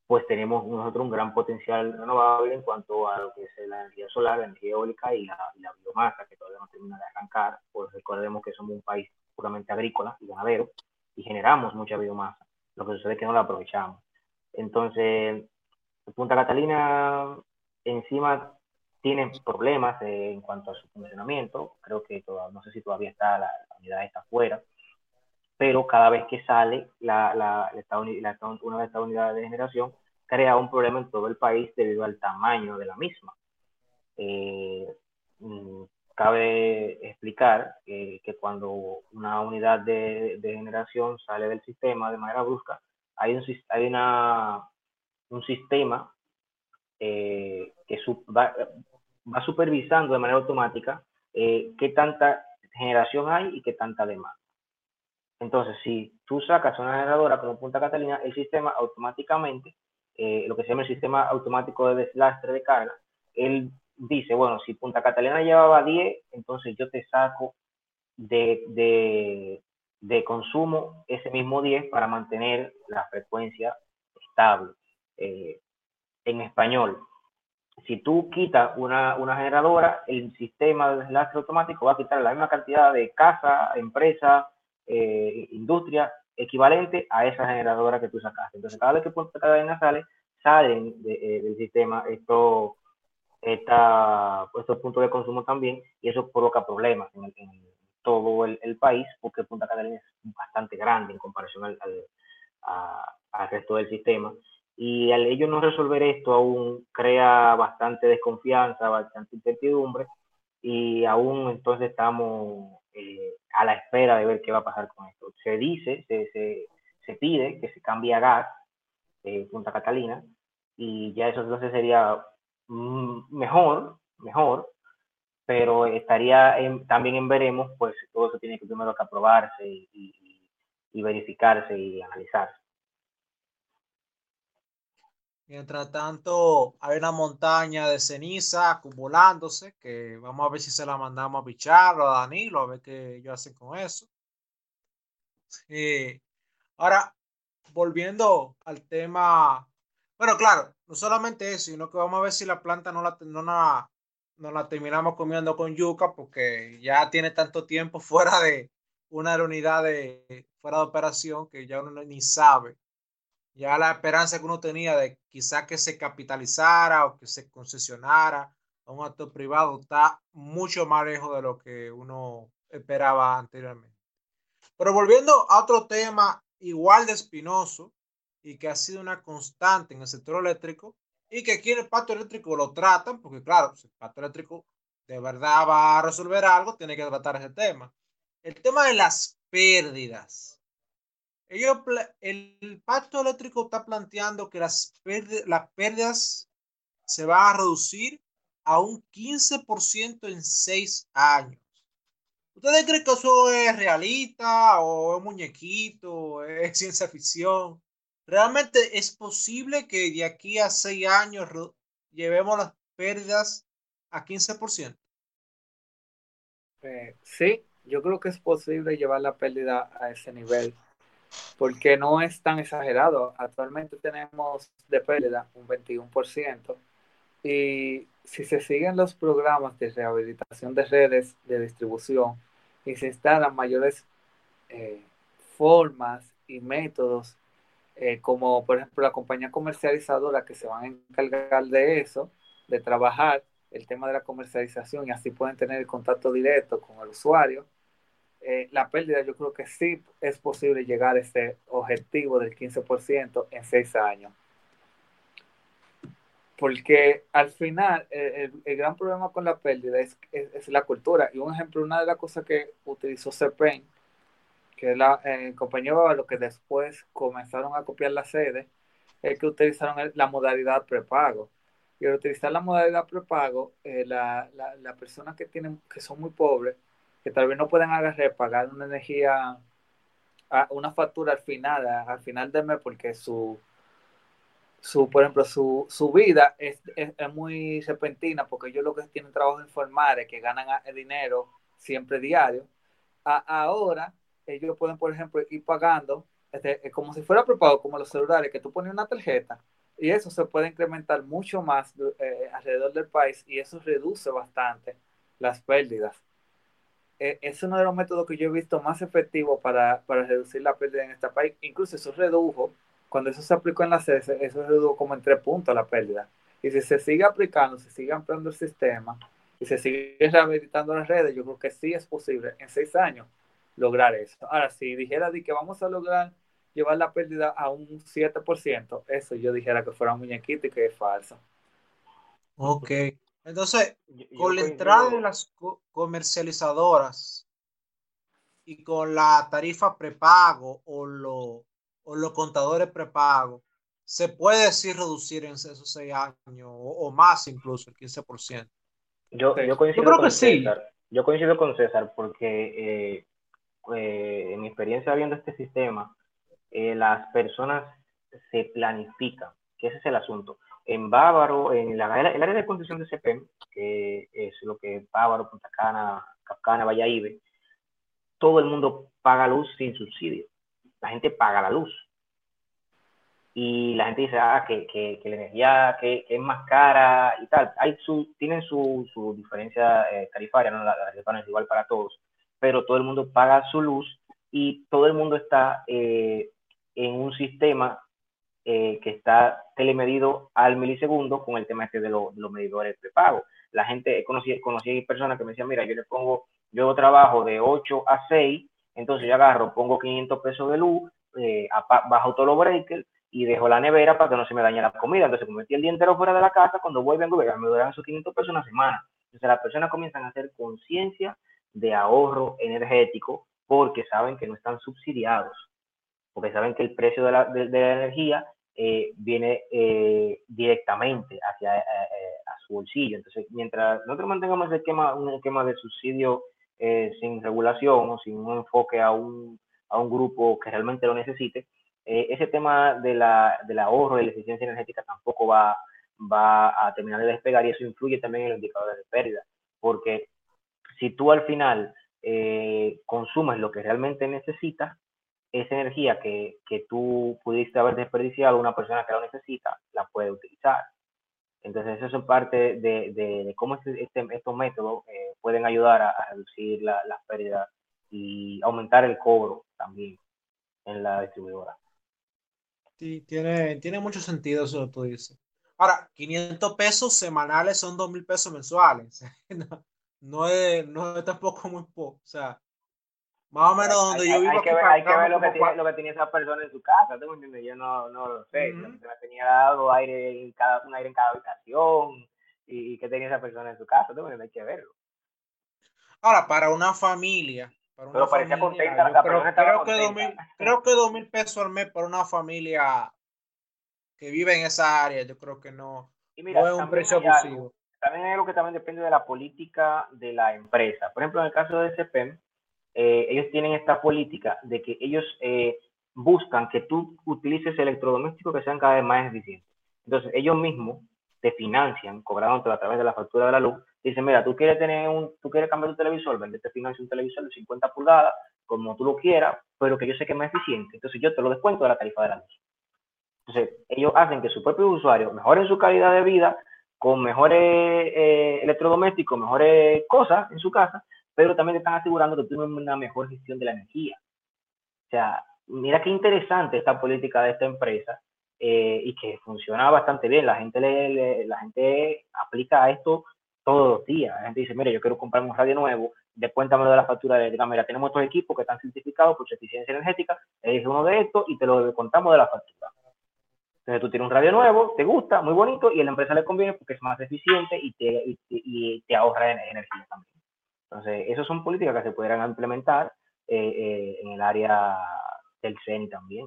pues tenemos nosotros un gran potencial renovable en cuanto a lo que es la energía solar, la energía eólica y la, biomasa, que todavía no termina de arrancar, pues recordemos que somos un país puramente agrícola y ganadero y generamos mucha biomasa, lo que sucede es que no la aprovechamos. Entonces, Punta Catalina encima tiene problemas en cuanto a su funcionamiento, creo que no sé si todavía está la, unidad está afuera, pero cada vez que sale la, la, una de estas unidades de generación, crea un problema en todo el país debido al tamaño de la misma. Eh, mm, cabe explicar que cuando una unidad de, generación sale del sistema de manera brusca, hay un, hay una, un sistema eh, que va, va, supervisando de manera automática eh, qué tanta generación hay y qué tanta demanda. Entonces, si tú sacas una generadora como Punta Catalina, el sistema automáticamente, eh, lo que se llama el sistema automático de deslastre de carga, él dice, bueno, si Punta Catalina llevaba 10, entonces yo te saco de, de, consumo ese mismo 10 para mantener la frecuencia estable. Eh, en español, si tú quitas una, generadora, el sistema de deslastre automático va a quitar la misma cantidad de casa, empresa, eh, industria equivalente a esa generadora que tú sacaste. Entonces, cada vez que Punta Catalina sale, salen eh, del sistema estos puntos de consumo también y eso provoca problemas en, todo el, país porque Punta Catalina es bastante grande en comparación al, resto del sistema y al ello no resolver esto aún crea bastante desconfianza, bastante incertidumbre y aún entonces estamos eh, a la espera de ver qué va a pasar con esto. Se dice, se, se, pide que se cambie a gas eh, Punta Catalina y ya eso entonces sería Mm, mejor, mejor, pero estaría también en veremos, pues todo eso tiene que primero que aprobarse y, verificarse y analizarse. Mientras tanto, hay una montaña de ceniza acumulándose, que vamos a ver si se la mandamos a Pichardo, a Danilo, a ver qué ellos hacen con eso. ahora, volviendo al tema bueno, claro, no solamente eso, sino que vamos a ver si la planta no la, no no la terminamos comiendo con yuca porque ya tiene tanto tiempo fuera de una unidad de fuera de operación que ya uno ni sabe. Ya la esperanza que uno tenía de quizá que se capitalizara o que se concesionara a un actor privado está mucho más lejos de lo que uno esperaba anteriormente. Pero volviendo a otro tema igual de espinoso, y que ha sido una constante en el sector eléctrico y que aquí en el pacto eléctrico lo tratan, porque claro, si el pacto eléctrico de verdad va a resolver algo, tiene que tratar ese tema. El tema de las pérdidas. El pacto eléctrico está planteando que las pérdidas, se van a reducir a un 15% en seis años. ¿Ustedes creen que eso es realista o es muñequito, es ciencia ficción? ¿Realmente es posible que de aquí a seis años llevemos las pérdidas a 15%? Eh, sí, yo creo que es posible llevar la pérdida a ese nivel, porque no es tan exagerado. Actualmente tenemos de pérdida un 21%, y si se siguen los programas de rehabilitación de redes de distribución y se instalan mayores eh, formas y métodos eh, como por ejemplo la compañía comercializadora que se van a encargar de eso, de trabajar el tema de la comercialización y así pueden tener el contacto directo con el usuario. Eh, la pérdida yo creo que sí es posible llegar a ese objetivo del 15% en seis años. Porque al final el, gran problema con la pérdida es, es, la cultura. Y un ejemplo, una de las cosas que utilizó CEPEN que la eh, compañía lo que después comenzaron a copiar la sede, es que utilizaron la modalidad prepago. Y al utilizar la modalidad prepago, eh, las la, personas que tienen, que son muy pobres, que tal vez no pueden agarrar, pagar una energía, una factura al final, al final del mes, porque su, su por ejemplo, su, su vida es, es, es, muy repentina, porque ellos lo que tienen trabajo informales, que ganan dinero siempre diario, ahora ellos pueden, por ejemplo, ir pagando este, como si fuera prepago, como los celulares, que tú pones una tarjeta y eso se puede incrementar mucho más eh, alrededor del país y eso reduce bastante las pérdidas. Eh, es uno de los métodos que yo he visto más efectivos para, para, reducir la pérdida en este país. Incluso eso redujo, cuando eso se aplicó en la CES, eso redujo como en tres puntos la pérdida. Y si se sigue aplicando, se sigue ampliando el sistema y se sigue rehabilitando las redes, yo creo que sí es posible en seis años lograr eso. Ahora, si dijera que vamos a lograr llevar la pérdida a un 7%, eso yo dijera que fuera un muñequito y que es falso. Ok. Entonces, con la entrada de las comercializadoras y con la tarifa prepago o, lo, o los contadores prepago, se puede decir reducir en esos seis años o, más incluso el 15%. Yo, yo coincido con César. Yo coincido con César porque eh, eh, en mi experiencia viendo este sistema, eh, las personas se planifican, que ese es el asunto. En Bávaro, en la, el área de construcción de CPEM, que es lo que Bávaro, Punta Cana, Capcana, Valladolid, todo el mundo paga luz sin subsidio. La gente paga la luz. Y la gente dice, ah, que, que, que la energía que, es más cara y tal. Hay su, tienen su, su diferencia eh, tarifaria, ¿no? La, la tarifa no es igual para todos, pero todo el mundo paga su luz y todo el mundo está eh, en un sistema eh, que está telemedido al milisegundo con el tema este de, los medidores de pago. La gente, conocí, conocí personas que me decían, mira, yo le pongo, yo trabajo de 8 a 6, entonces yo agarro, pongo 500 pesos de luz, eh, bajo todos los breakers y dejo la nevera para que no se me dañe la comida. Entonces, como metí el día entero fuera de la casa, cuando voy, vengo, me duran esos 500 pesos una semana. Entonces, las personas comienzan a hacer conciencia de ahorro energético porque saben que no están subsidiados porque saben que el precio de de, la energía eh, viene eh, directamente hacia eh, a su bolsillo. Entonces, mientras nosotros mantengamos el esquema, un esquema de subsidio sin regulación o sin un enfoque a un, a un grupo que realmente lo necesite, ese tema de la, del ahorro y la eficiencia energética tampoco va, va a terminar de despegar y eso influye también en los indicadores de pérdida, porque si tú al final consumes lo que realmente necesitas, esa energía que, que tú pudiste haber desperdiciado, una persona que lo necesita, la puede utilizar. Entonces, eso es parte de, de, cómo este, este, estos métodos eh, pueden ayudar a, reducir las la pérdidas y aumentar el cobro también en la distribuidora. Sí, tiene, tiene mucho sentido eso que tú dices. Ahora, 500 pesos semanales son 2 mil pesos mensuales. no, no, es, no es tampoco muy poco. O sea, más o menos donde yo vivo. Hay que ver, hay que ver lo, que tiene, lo que tenía esa persona en su casa, ¿tú me entiendes? Yo no, no lo sé. Uh -huh. tenía dado aire en cada, un aire en cada habitación y, qué tenía esa persona en su casa, ¿tú me entiendes? Hay que verlo. Ahora, para una familia. Para una Pero parecía familia, contenta, la creo, creo, que dos mil, creo que dos mil pesos al mes para una familia que vive en esa área, yo creo que no, Y mira, no es un precio hay algo- abusivo. también hay algo que también depende de la política de la empresa. Por ejemplo, en el caso de CPEM, eh, ellos tienen esta política de que ellos eh, buscan que tú utilices electrodomésticos que sean cada vez más eficientes. Entonces, ellos mismos te financian, cobrándote a través de la factura de la luz. Dicen, mira, tú quieres tener un, tú quieres cambiar tu televisor, vende te financia un televisor de 50 pulgadas, como tú lo quieras, pero que yo sé que es más eficiente. Entonces, yo te lo descuento de la tarifa de la luz. Entonces, ellos hacen que sus propios usuarios mejoren su calidad de vida con mejores eh, electrodomésticos, mejores cosas en su casa, pero también te están asegurando que tienes una mejor gestión de la energía. O sea, mira qué interesante esta política de esta empresa eh, y que funciona bastante bien. La gente, le, le- la gente aplica esto todos los días. La gente dice, mire, yo quiero comprar un radio nuevo, descuéntamelo de la factura eléctrica. Mira, tenemos estos equipos que están certificados por su eficiencia energética, elige uno de estos y te lo descontamos de la factura. Entonces tú tienes un radio nuevo, te gusta, muy bonito, y a la empresa le conviene porque es más eficiente y te, y y te ahorra en- energía también. Entonces, esas son políticas que se pudieran implementar eh, eh, en el área del CENI también.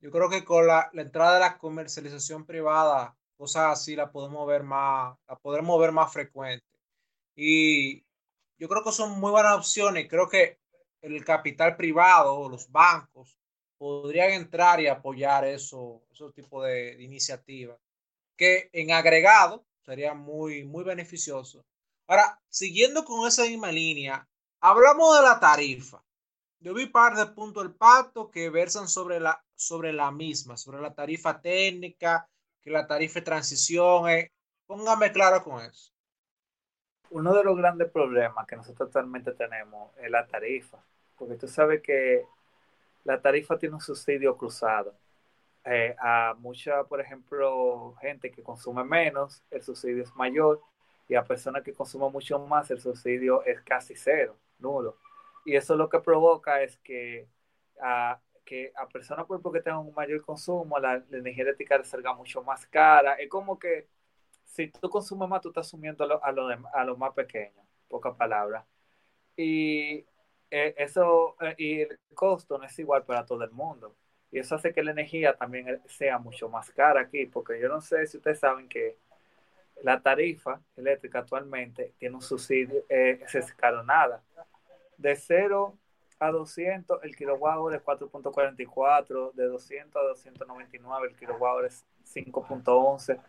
Yo creo que con la, la entrada de la comercialización privada, cosas así la podemos ver más, la podremos ver más frecuente. Y yo creo que son muy buenas opciones. Creo que el capital privado, los bancos, podrían entrar y apoyar eso, esos tipos de, de iniciativas, que en agregado sería muy, muy beneficioso. Ahora, siguiendo con esa misma línea, hablamos de la tarifa. Yo vi par de puntos del pacto que versan sobre la, sobre la misma, sobre la tarifa técnica, que la tarifa de transición. Eh. Póngame claro con eso. Uno de los grandes problemas que nosotros actualmente tenemos es la tarifa, porque tú sabes que la tarifa tiene un subsidio cruzado. Eh, a mucha, por ejemplo, gente que consume menos, el subsidio es mayor, y a personas que consumen mucho más, el subsidio es casi cero, nulo. Y eso lo que provoca es que a, que a personas pues, porque tengan un mayor consumo, la, energía eléctrica salga mucho más cara. Es como que si tú consumes más, tú estás asumiendo a los a lo, más pequeños, pocas palabras. Y eh, eso, eh, y el costo no es igual para todo el mundo. Y eso hace que la energía también sea mucho más cara aquí, porque yo no sé si ustedes saben que la tarifa eléctrica actualmente tiene un subsidio, eh, es escalonada de 0 a 200 el kilowatt hora es 4.44, de 200 a 299 el kilowatt hora es 5.11,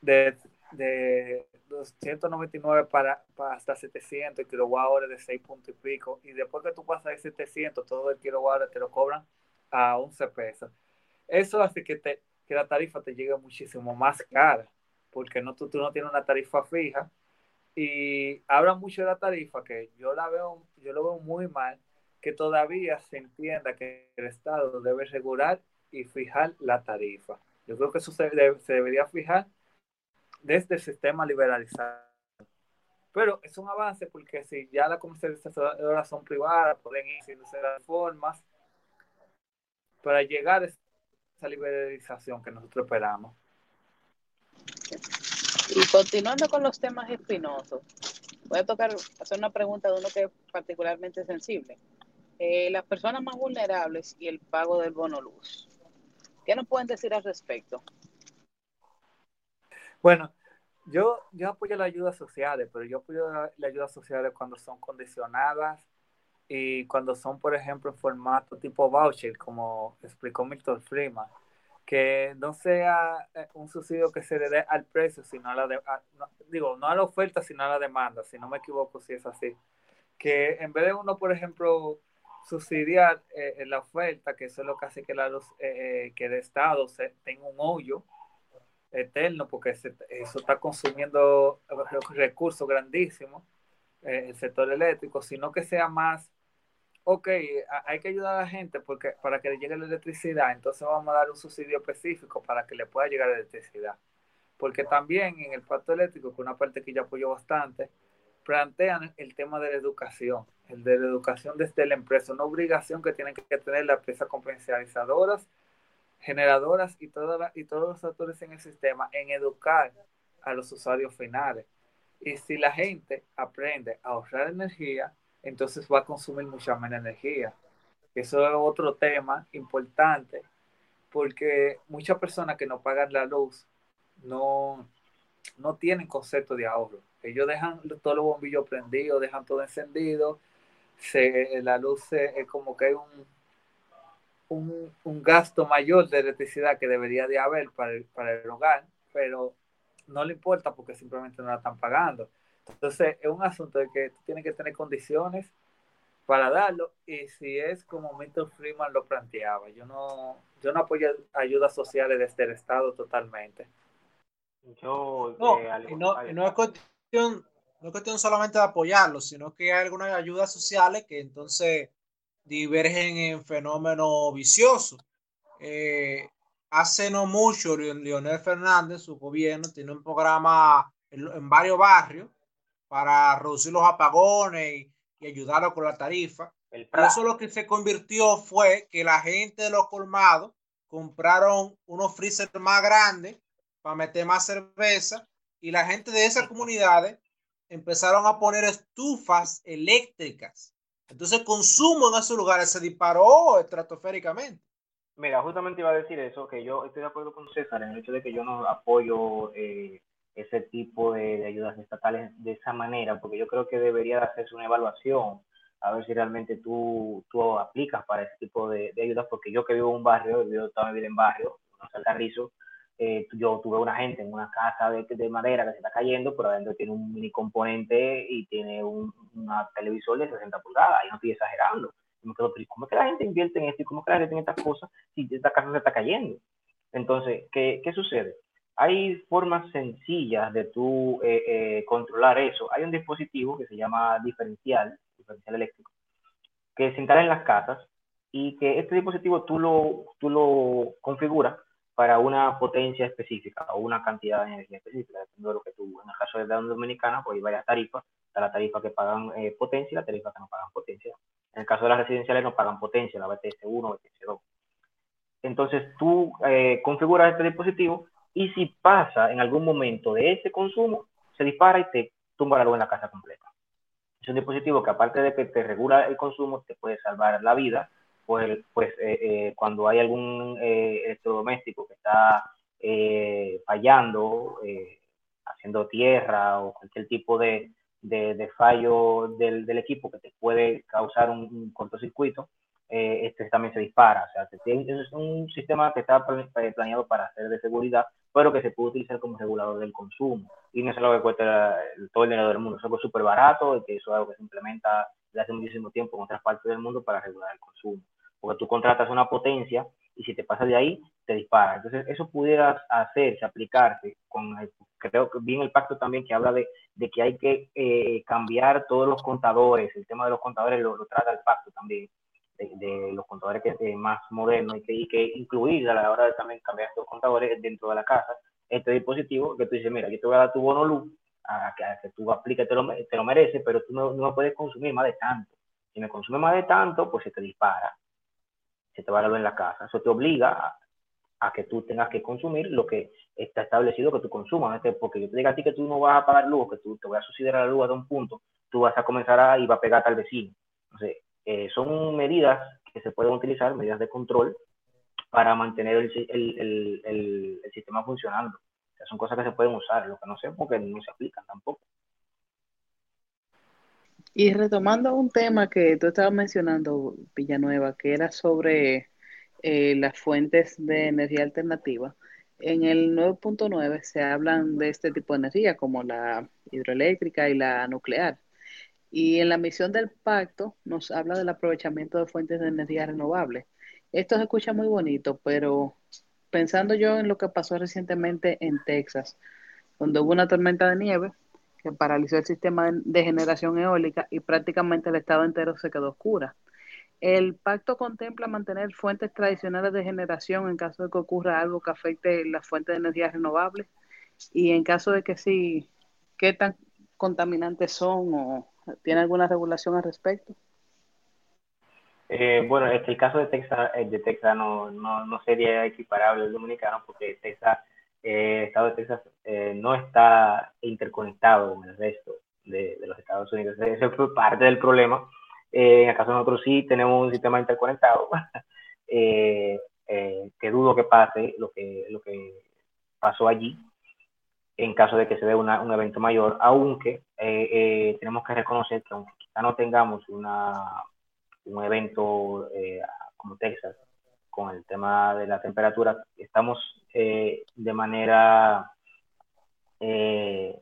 de, de 299 para, hasta 700 el kilowatt hora de 6 puntos y pico, y después que tú pasas de 700 todo el kilowatt hora te lo cobran a 11 pesos. Eso hace que, te, que la tarifa te llegue muchísimo más cara, porque no, tú, tú no tienes una tarifa fija, y habla mucho de la tarifa, que yo la veo, yo lo veo muy mal, que todavía se entienda que el Estado debe regular y fijar la tarifa. Yo creo que eso se, debería fijar desde el sistema liberalizado. Pero es un avance porque si ya las comercializadoras son privadas, pueden ir haciendo las formas para llegar a esa liberalización que nosotros esperamos. Y continuando con los temas espinosos, voy a tocar, hacer una pregunta de uno que es particularmente sensible. Eh, las personas más vulnerables y el pago del bono luz. ¿Qué nos pueden decir al respecto? Bueno, yo, yo apoyo las ayudas sociales, pero yo apoyo las ayudas sociales cuando son condicionadas y cuando son, por ejemplo, en formato tipo voucher, como explicó Milton Freeman que no sea eh, un subsidio que se le dé al precio, sino a la de, digo, no a la oferta, sino a la demanda, si no me equivoco, si es así. Que en vez de uno, por ejemplo, subsidiar eh, la oferta, que eso es lo que hace que, la eh, que el Estado tenga un hoyo eterno, porque eso está consumiendo recursos grandísimos, el sector eléctrico, sino que sea más ok, hay que ayudar a la gente porque para que le llegue la electricidad, entonces vamos a dar un subsidio específico para que le pueda llegar la electricidad. Porque también en el pacto eléctrico, que una parte que ya apoyó bastante, plantean el tema de la educación, el de la educación desde la empresa, una obligación que tienen que tener las empresas comercializadoras, generadoras y, y todos los actores en el sistema en educar a los usuarios finales. Y si la gente aprende a ahorrar energía, entonces va a consumir mucha menos energía. Eso es otro tema importante, porque muchas personas que no pagan la luz no, no tienen concepto de ahorro. Ellos dejan todos los bombillos prendidos, dejan todo encendido, se, la luz es como que hay un, un, un, gasto mayor de electricidad que debería de haber para el, para el hogar, pero no le importa porque simplemente no la están pagando. Entonces, es un asunto de que tú tienes que tener condiciones para darlo y si es como Milton Freeman lo planteaba, yo no, yo no apoyo ayudas sociales desde el Estado totalmente. Yo, no, eh, y no, es cuestión, no es cuestión solamente de apoyarlo, sino que hay algunas ayudas sociales que entonces divergen en fenómenos viciosos. Eh, hace no mucho, Leonel Fernández, su gobierno, tiene un programa en varios barrios para reducir los apagones y, ayudarlo con la tarifa. eso lo que se convirtió fue que la gente de los colmados compraron unos freezer más grandes para meter más cerveza y la gente de esas comunidades empezaron a poner estufas eléctricas. Entonces el consumo en esos lugares se disparó estratosféricamente. Mira, justamente iba a decir eso, que yo estoy de acuerdo con César en el hecho de que yo no apoyo eh, ese tipo de, ayudas estatales de esa manera, porque yo creo que debería hacerse una evaluación a ver si realmente tú, tú aplicas para ese tipo de, ayudas, porque yo que vivo en un barrio, yo toda mi en barrio, en Carrizo, eh, yo tuve una gente en una casa de, de, madera que se está cayendo, pero adentro tiene un mini componente y tiene un una televisor de 60 pulgadas, y no estoy exagerando. me quedo, ¿cómo es que la gente invierte en esto y cómo es que la gente en estas cosas si esta casa se está cayendo? Entonces, ¿qué, qué sucede? Hay formas sencillas de tú eh, eh, controlar eso. Hay un dispositivo que se llama diferencial, diferencial eléctrico, que se instala en las casas y que este dispositivo tú lo, tú lo configuras para una potencia específica o una cantidad de energía específica, dependiendo de lo que tú, en el caso de la Dominicana, pues hay varias tarifas, está la tarifa que pagan eh, potencia y la tarifa que no pagan potencia. En el caso de las residenciales no pagan potencia, la BTS 1 o BTS 2. Entonces tú eh, configuras este dispositivo y si pasa en algún momento de ese consumo, se dispara y te tumba la luz en la casa completa. Es un dispositivo que aparte de que te regula el consumo, te puede salvar la vida pues, pues eh, eh, cuando hay algún eh, electrodoméstico que está fallando, haciendo tierra o cualquier tipo de, fallo del, equipo que te puede causar un, cortocircuito, este también se dispara. O sea, es un sistema que está planeado para ser de seguridad, pero que se puede utilizar como regulador del consumo. Y no es algo que cuesta todo el dinero del mundo, es algo súper barato y que eso es algo que se implementa desde hace muchísimo tiempo en otras partes del mundo para regular el consumo porque tú contratas una potencia y si te pasas de ahí, te dispara. Entonces, eso pudiera hacerse, aplicarse, con creo que bien el pacto también que habla de, de que hay que eh, cambiar todos los contadores, el tema de los contadores lo, trata el pacto también, de, los contadores que es más modernos y que, hay que incluir a la hora de también cambiar estos contadores dentro de la casa, este dispositivo que tú dices, mira, yo te voy a dar tu bono luz, a que, que tú apliques, te lo, te lo mereces, pero tú no, no puedes consumir más de tanto. Si me consume más de tanto, pues se te dispara se te va a en la casa. Eso te obliga a, que tú tengas que consumir lo que está establecido que tú consumas. Porque yo te diga a ti que tú no vas a pagar luz, que tú te vas a subsidiar la luz a un punto, tú vas a comenzar a y va a pegarte al vecino. Entonces, eh, son medidas que se pueden utilizar, medidas de control, para mantener el, el, el, el sistema funcionando. O sea, son cosas que se pueden usar, lo que no sé porque no se aplican tampoco. Y retomando un tema que tú estabas mencionando, Villanueva, que era sobre eh, las fuentes de energía alternativa, en el 9.9 se hablan de este tipo de energía, como la hidroeléctrica y la nuclear. Y en la misión del pacto nos habla del aprovechamiento de fuentes de energía renovables. Esto se escucha muy bonito, pero pensando yo en lo que pasó recientemente en Texas, donde hubo una tormenta de nieve, que paralizó el sistema de generación eólica y prácticamente el estado entero se quedó oscura. El pacto contempla mantener fuentes tradicionales de generación en caso de que ocurra algo que afecte las fuentes de energía renovables y en caso de que sí, ¿qué tan contaminantes son o tiene alguna regulación al respecto? Eh, bueno, este, el caso de Texas, eh, de Texas no, no, no sería equiparable al dominicano porque Texas el estado de Texas eh, no está interconectado con el resto de, los Estados Unidos. Ese fue parte del problema. Eh, en el caso de nosotros sí tenemos un sistema interconectado, eh, que dudo que pase lo que, lo que pasó allí en caso de que se dé un evento mayor, aunque tenemos que reconocer que aunque quizá no tengamos una, un evento como Texas, con el tema de la temperatura, estamos eh, de manera, eh,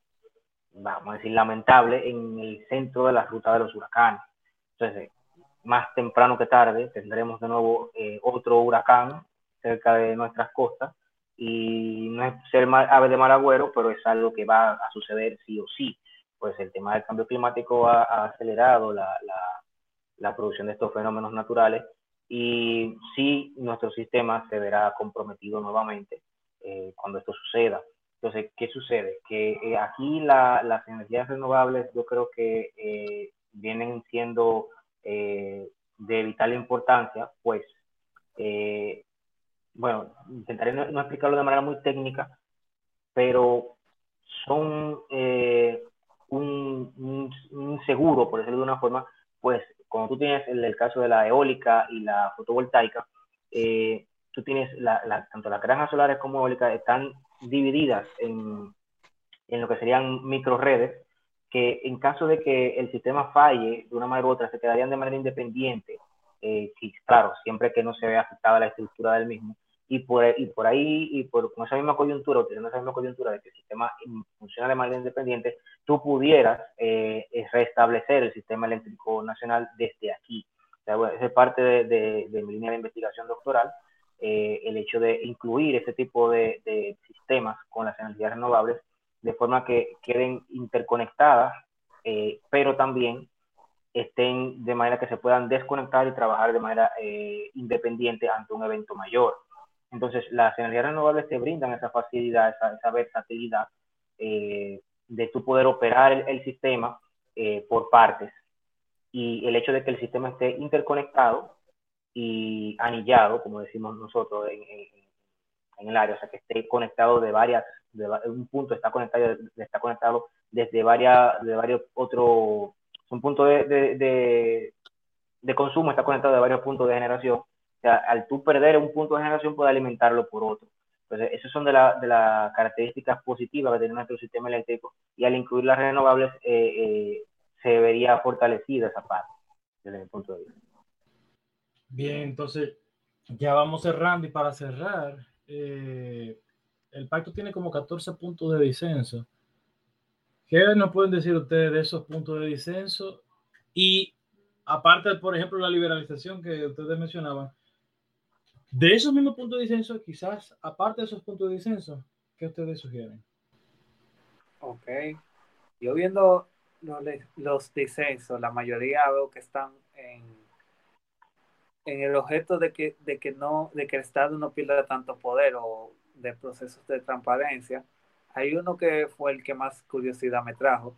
vamos a decir, lamentable en el centro de la ruta de los huracanes. Entonces, más temprano que tarde tendremos de nuevo eh, otro huracán cerca de nuestras costas y no es ser mal, ave de mal agüero, pero es algo que va a suceder sí o sí. Pues el tema del cambio climático ha, acelerado la, la, la producción de estos fenómenos naturales y sí nuestro sistema se verá comprometido nuevamente eh, cuando esto suceda. Entonces, ¿qué sucede? Que eh, aquí las energías renovables yo creo que eh, vienen siendo de vital importancia, pues, bueno, intentaré no, explicarlo de manera muy técnica, pero son un, un, seguro, por decirlo de una forma, pues cuando tú tienes el, el caso de la eólica y la fotovoltaica, eh, tú tienes la, tanto las granjas solares como eólicas están divididas en, en lo que serían microredes, que en caso de que el sistema falle de una manera u otra, se quedarían de manera independiente, eh, claro, siempre que no se vea afectada la estructura del mismo, y por, y por ahí, y por con esa misma coyuntura, utilizando esa misma coyuntura de que el sistema funciona de manera independiente, tú pudieras eh, restablecer el sistema eléctrico nacional desde aquí. O sea, es parte de, mi línea de investigación doctoral, eh, el hecho de incluir este tipo de, sistemas con las energías renovables de forma que queden interconectadas, eh, pero también estén de manera que se puedan desconectar y trabajar de manera independiente ante un evento mayor. Entonces, las energías renovables te brindan esa facilidad, esa, versatilidad eh, de tu poder operar el, sistema eh, por partes. Y el hecho de que el sistema esté interconectado y anillado, como decimos nosotros en, el área, o sea, que esté conectado de varias, un punto está conectado, está conectado desde varias, de varios otros, un punto de, de, de consumo está conectado de varios puntos de generación al tú perder un punto de generación, puedes alimentarlo por otro. Entonces, esas son de, las características positivas que tiene nuestro sistema eléctrico y al incluir las renovables eh, eh, se vería fortalecida esa parte desde mi punto de vista. Bien, entonces ya vamos cerrando y para cerrar, eh, el pacto tiene como 14 puntos de disenso. ¿Qué nos pueden decir ustedes de esos puntos de disenso? Y aparte, por ejemplo, la liberalización que ustedes mencionaban, de esos mismos puntos de disenso, quizás, aparte de esos puntos de disenso, ¿qué ustedes sugieren? Ok. Yo viendo los, los disensos, la mayoría veo que están en, en el objeto de que, de que no, de que el Estado no pierda tanto poder o de procesos de transparencia. Hay uno que fue el que más curiosidad me trajo,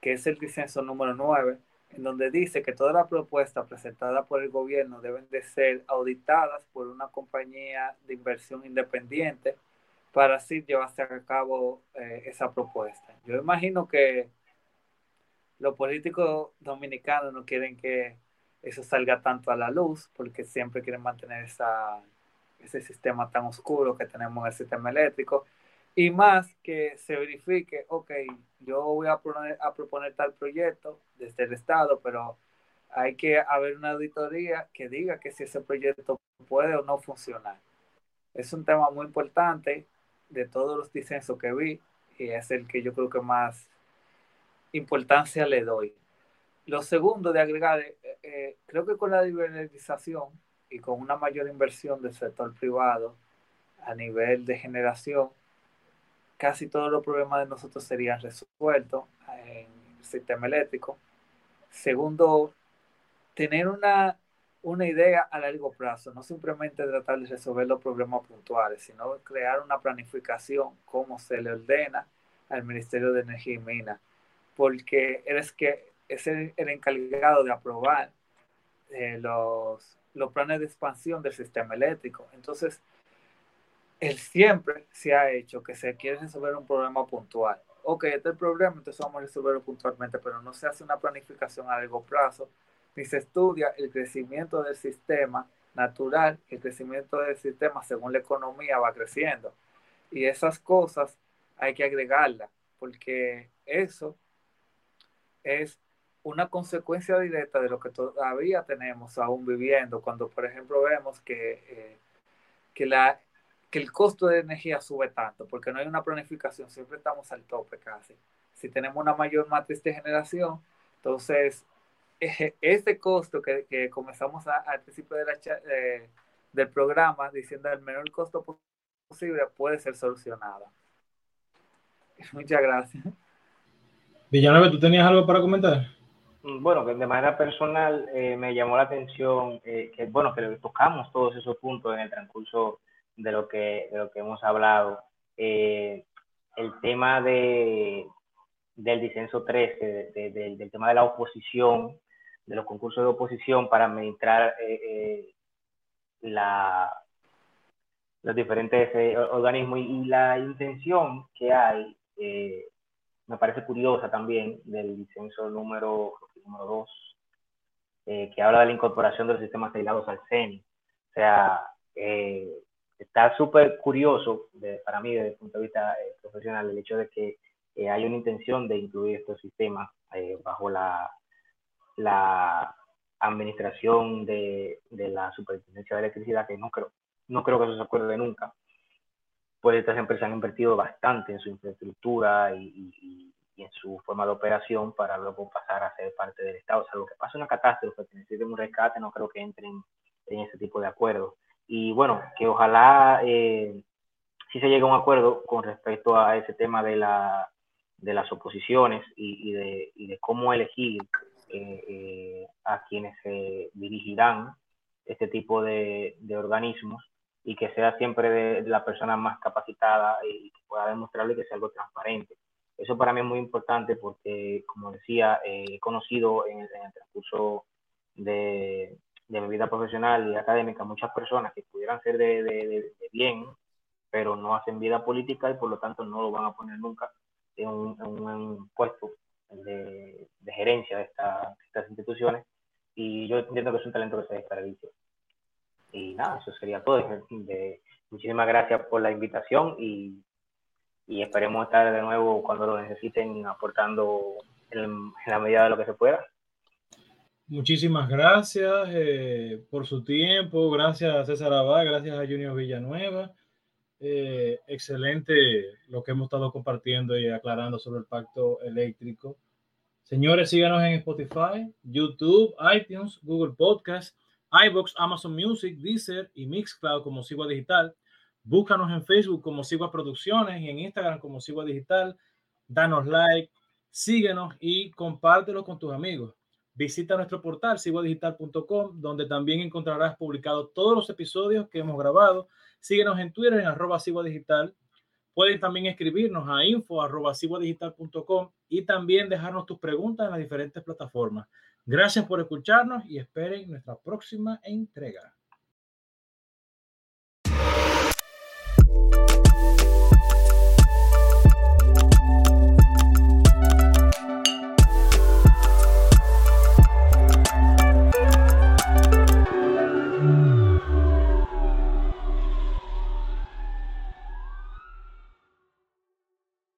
que es el disenso número 9, en donde dice que todas las propuestas presentadas por el gobierno deben de ser auditadas por una compañía de inversión independiente para así llevarse a cabo eh, esa propuesta. Yo imagino que los políticos dominicanos no quieren que eso salga tanto a la luz porque siempre quieren mantener ese sistema tan oscuro que tenemos en el sistema eléctrico y más que se verifique, ok, yo voy a, proponer tal proyecto desde el Estado, pero hay que haber una auditoría que diga que si ese proyecto puede o no funcionar. Es un tema muy importante de todos los disensos que vi y es el que yo creo que más importancia le doy. Lo segundo de agregar, eh, eh, creo que con la liberalización y con una mayor inversión del sector privado a nivel de generación, casi todos los problemas de nosotros serían resueltos en el sistema eléctrico. Segundo, tener una, una idea a largo plazo, no simplemente tratar de resolver los problemas puntuales, sino crear una planificación como se le ordena al Ministerio de Energía y Minas, porque eres que es el, encargado de aprobar eh, los, los planes de expansión del sistema eléctrico. Entonces, él siempre se ha hecho que se quiere resolver un problema puntual. Ok, este es el problema, entonces vamos a resolverlo puntualmente, pero no se hace una planificación a largo plazo, ni se estudia el crecimiento del sistema natural, el crecimiento del sistema según la economía va creciendo. Y esas cosas hay que agregarlas, porque eso es una consecuencia directa de lo que todavía tenemos aún viviendo, cuando por ejemplo vemos que, eh, que la que el costo de energía sube tanto, porque no hay una planificación, siempre estamos al tope casi. Si tenemos una mayor matriz de generación, entonces ese costo que, que comenzamos al principio de la, del programa diciendo el menor costo posible puede ser solucionado. Muchas gracias. Villanueva, ¿tú tenías algo para comentar? Mm, bueno, de manera personal eh, me llamó la atención eh, que, bueno, que tocamos todos esos puntos en el transcurso de lo que, de lo que hemos hablado. Eh, el tema de, del disenso 13, del tema de la oposición, de los concursos de oposición para administrar eh, eh, la, los diferentes organismos y, la intención que hay, me parece curiosa también, del disenso número, número 2, que habla de la incorporación de los sistemas aislados al CENI. O sea, está súper curioso para mí desde el punto de vista eh, profesional el hecho de que eh, hay una intención de incluir estos sistemas eh, bajo la, administración de, la superintendencia de electricidad, que no creo, no creo que eso se acuerde nunca, pues estas empresas han invertido bastante en su infraestructura y, en su forma de operación para luego pasar a ser parte del Estado. O sea, lo que pasa una catástrofe, que necesiten un rescate, no creo que entren en ese tipo de acuerdos. Y bueno, que ojalá eh, se llegue a un acuerdo con respecto a ese tema de, la, de las oposiciones y, de, y de, cómo elegir eh, eh, a quienes se dirigirán este tipo de, de, organismos y que sea siempre de, la persona más capacitada y que pueda demostrarle que sea algo transparente. Eso para mí es muy importante porque, como decía, eh, he conocido en, en el transcurso de, de mi vida profesional y académica muchas personas que pudieran ser de, de, bien, pero no hacen vida política y por lo tanto no lo van a poner nunca en un, puesto de, gerencia de, estas instituciones. Y yo entiendo que es un talento que se desperdicia. Y nada, eso sería todo. Muchísimas gracias por la invitación y, y, esperemos estar de nuevo cuando lo necesiten aportando en la medida de lo que se pueda. Muchísimas gracias eh, por su tiempo, gracias a César Abad, gracias a Junior Villanueva. Eh, excelente lo que hemos estado compartiendo y aclarando sobre el pacto eléctrico. Señores, síganos en Spotify, YouTube, iTunes, Google Podcast, iBox, Amazon Music, Deezer y Mixcloud como Sigua Digital. Búscanos en Facebook como Sigua Producciones y en Instagram como Sigua Digital. Danos like, síguenos y compártelo con tus amigos. Visita nuestro portal siguadigital.com, donde también encontrarás publicados todos los episodios que hemos grabado. Síguenos en Twitter en arroba. Pueden también escribirnos a info arroba y también dejarnos tus preguntas en las diferentes plataformas. Gracias por escucharnos y esperen nuestra próxima entrega.